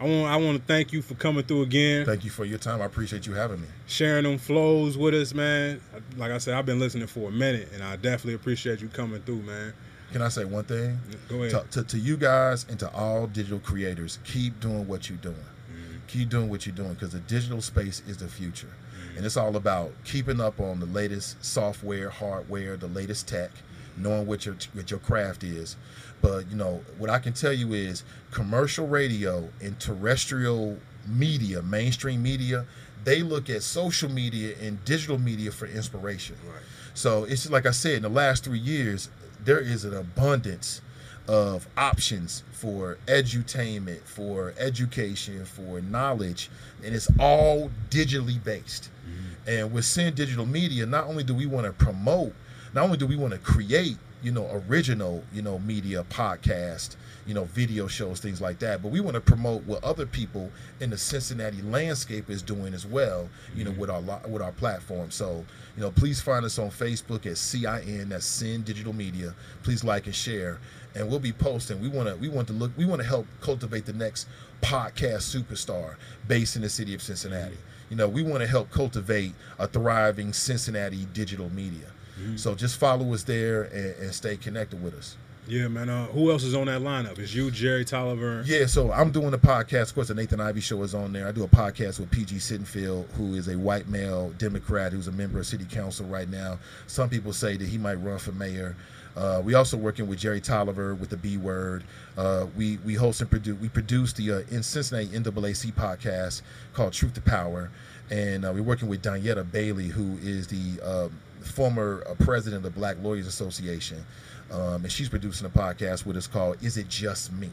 I want I want to thank you for coming through again, Thank you for your time. I appreciate you having me. sharing them flows with us, man. Like I said, I've been listening for a minute, and I definitely appreciate you coming through, man. Can I say one thing? Go ahead. To, to, to you guys and to all digital creators, keep doing what you're doing. Mm-hmm. Keep doing what you're doing because the digital space is the future. And it's all about keeping up on the latest software, hardware, the latest tech, knowing what your what your craft is. But you know, what I can tell you is commercial radio and terrestrial media, mainstream media, they look at social media and digital media for inspiration. Right. So it's just like I said, in the last three years, there is an abundance of options for edutainment, for education, for knowledge, and it's all digitally based. Mm-hmm. And with Sin Digital Media, not only do we want to promote, not only do we want to create, you know, original, you know, media, podcast, you know, video shows, things like that, but we want to promote what other people in the Cincinnati landscape is doing as well, you know, mm-hmm. with our with our platform. So, you know, please find us on Facebook at CIN, that's Sin Digital Media. Please like and share, and we'll be posting. We want to we want to look we want to help cultivate the next podcast superstar based in the city of Cincinnati. Mm-hmm. You know, we want to help cultivate a thriving Cincinnati digital media. Mm-hmm. So just follow us there and, and stay connected with us. Yeah, man. Uh, who else is on that lineup? Is you, Jerry Tolliver? Yeah, so I'm doing a podcast. Of course, the Nathan Ivey Show is on there. I do a podcast with PG Sittenfield, who is a white male Democrat who's a member of City Council right now. Some people say that he might run for mayor. Uh, we also working with Jerry Tolliver with the B Word. Uh, we we host and produce. We produce the uh, in Cincinnati NAAC podcast called Truth to Power, and uh, we're working with Danietta Bailey, who is the um, former uh, president of the Black Lawyers Association, um, and she's producing a podcast with us called "Is It Just Me."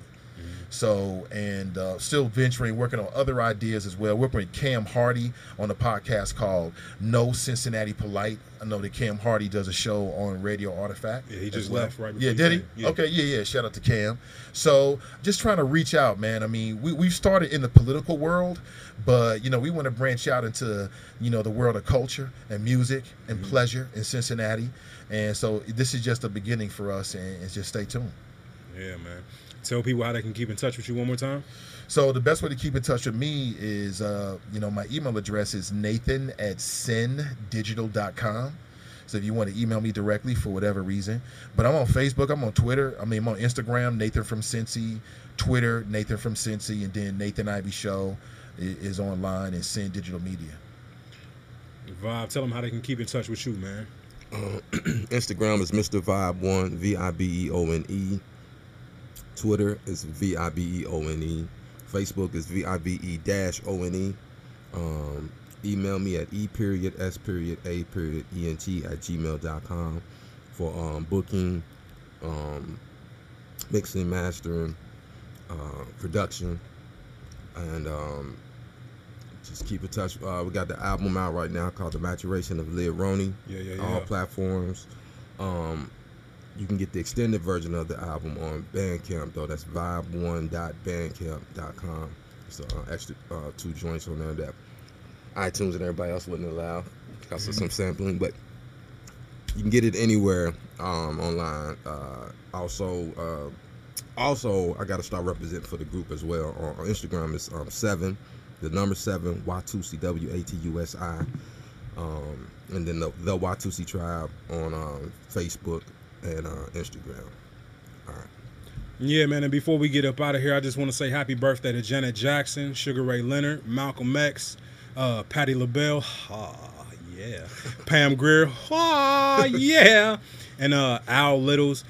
So, and uh, still venturing, working on other ideas as well. Working with Cam Hardy on a podcast called No Cincinnati Polite. I know that Cam Hardy does a show on Radio Artifact. Yeah, he just well. left right Yeah, did he? Yeah. Okay, yeah, yeah. Shout out to Cam. So, just trying to reach out, man. I mean, we we've started in the political world, but you know, we want to branch out into you know the world of culture and music and Mm-hmm. pleasure in Cincinnati. And so, this is just a beginning for us, and, and just stay tuned. Yeah, man. Tell people how they can keep in touch with you one more time. So the best way to keep in touch with me is, uh, you know, my email address is nathan at sindigital.com. So if you want to email me directly for whatever reason, but I'm on Facebook, I'm on Twitter, I mean, I'm on Instagram, Nathan from Cincy, Twitter, Nathan from Cincy, and then Nathan Ivey Show is online and Sin Digital Media. Vibe, tell them how they can keep in touch with you, man. Instagram is Mr. Vibe One, V I B E O N E. Twitter is V I B E O N E. Facebook is V I B E dash O N E. Um, email me at e period s period a period e n t at gmail.com for um, booking, um, mixing, mastering, uh, production, and um, just keep in touch. Uh, we got the album out right now called The Maturation of Lid Roney Yeah, yeah, yeah. all platforms. Um, you can get the extended version of the album on Bandcamp though. That's vibe1.bandcamp.com. It's uh, extra uh, two joints on there that iTunes and everybody else wouldn't allow because of some sampling, but you can get it anywhere um, online. Uh, also, uh, also I got to start representing for the group as well. On, on Instagram It's um, seven, the number seven Watusi W A T U S I um, and then the, the Watusi Tribe on um, Facebook and uh, Instagram. All right. Yeah, man. And before we get up out of here, I just want to say happy birthday to Janet Jackson, Sugar Ray Leonard, Malcolm X, uh, Patti LaBelle. Ah, yeah. Pam Grier. Ah, yeah. And uh, Al Littles.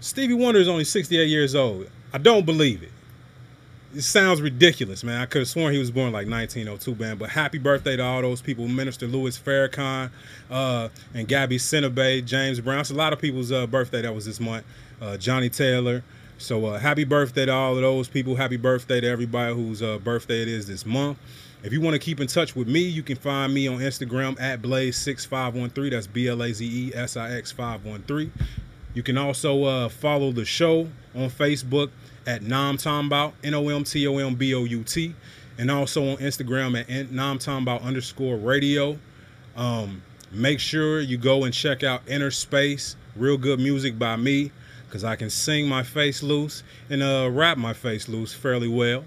Stevie Wonder is only 68 years old. I don't believe it. It sounds ridiculous, man. I could have sworn he was born like 1902, man. But happy birthday to all those people. Minister Louis Farrakhan uh, and Gabby Sidibe, James Brown. It's a lot of people's uh, birthday that was this month. Uh, Johnnie Taylor. So uh, happy birthday to all of those people. Happy birthday to everybody whose uh, birthday it is this month. If you want to keep in touch with me, you can find me on Instagram at Blaze6513. That's B L A Z E S I X 513. You can also uh, follow the show on Facebook at Nomtombout, N O M T O M B O U T, and also on Instagram at Nomtombout underscore radio. Um, make sure you go and check out Inner Space, real good music by me, because I can sing my face loose and uh, rap my face loose fairly well.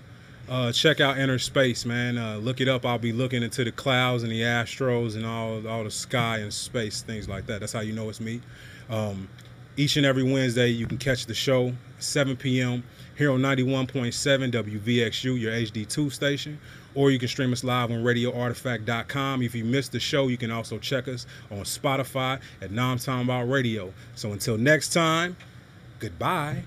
uh, check out Inner Space, man. Uh, look it up. I'll be looking into the clouds and the astros and all all the sky and space things like that. That's how you know it's me. Um, each and every Wednesday, you can catch the show 7 p.m. here on 91.7 WVXU, your HD2 station, or you can stream us live on RadioArtifact.com. If you missed the show, you can also check us on Spotify at Nom Talking About Radio. So until next time, goodbye.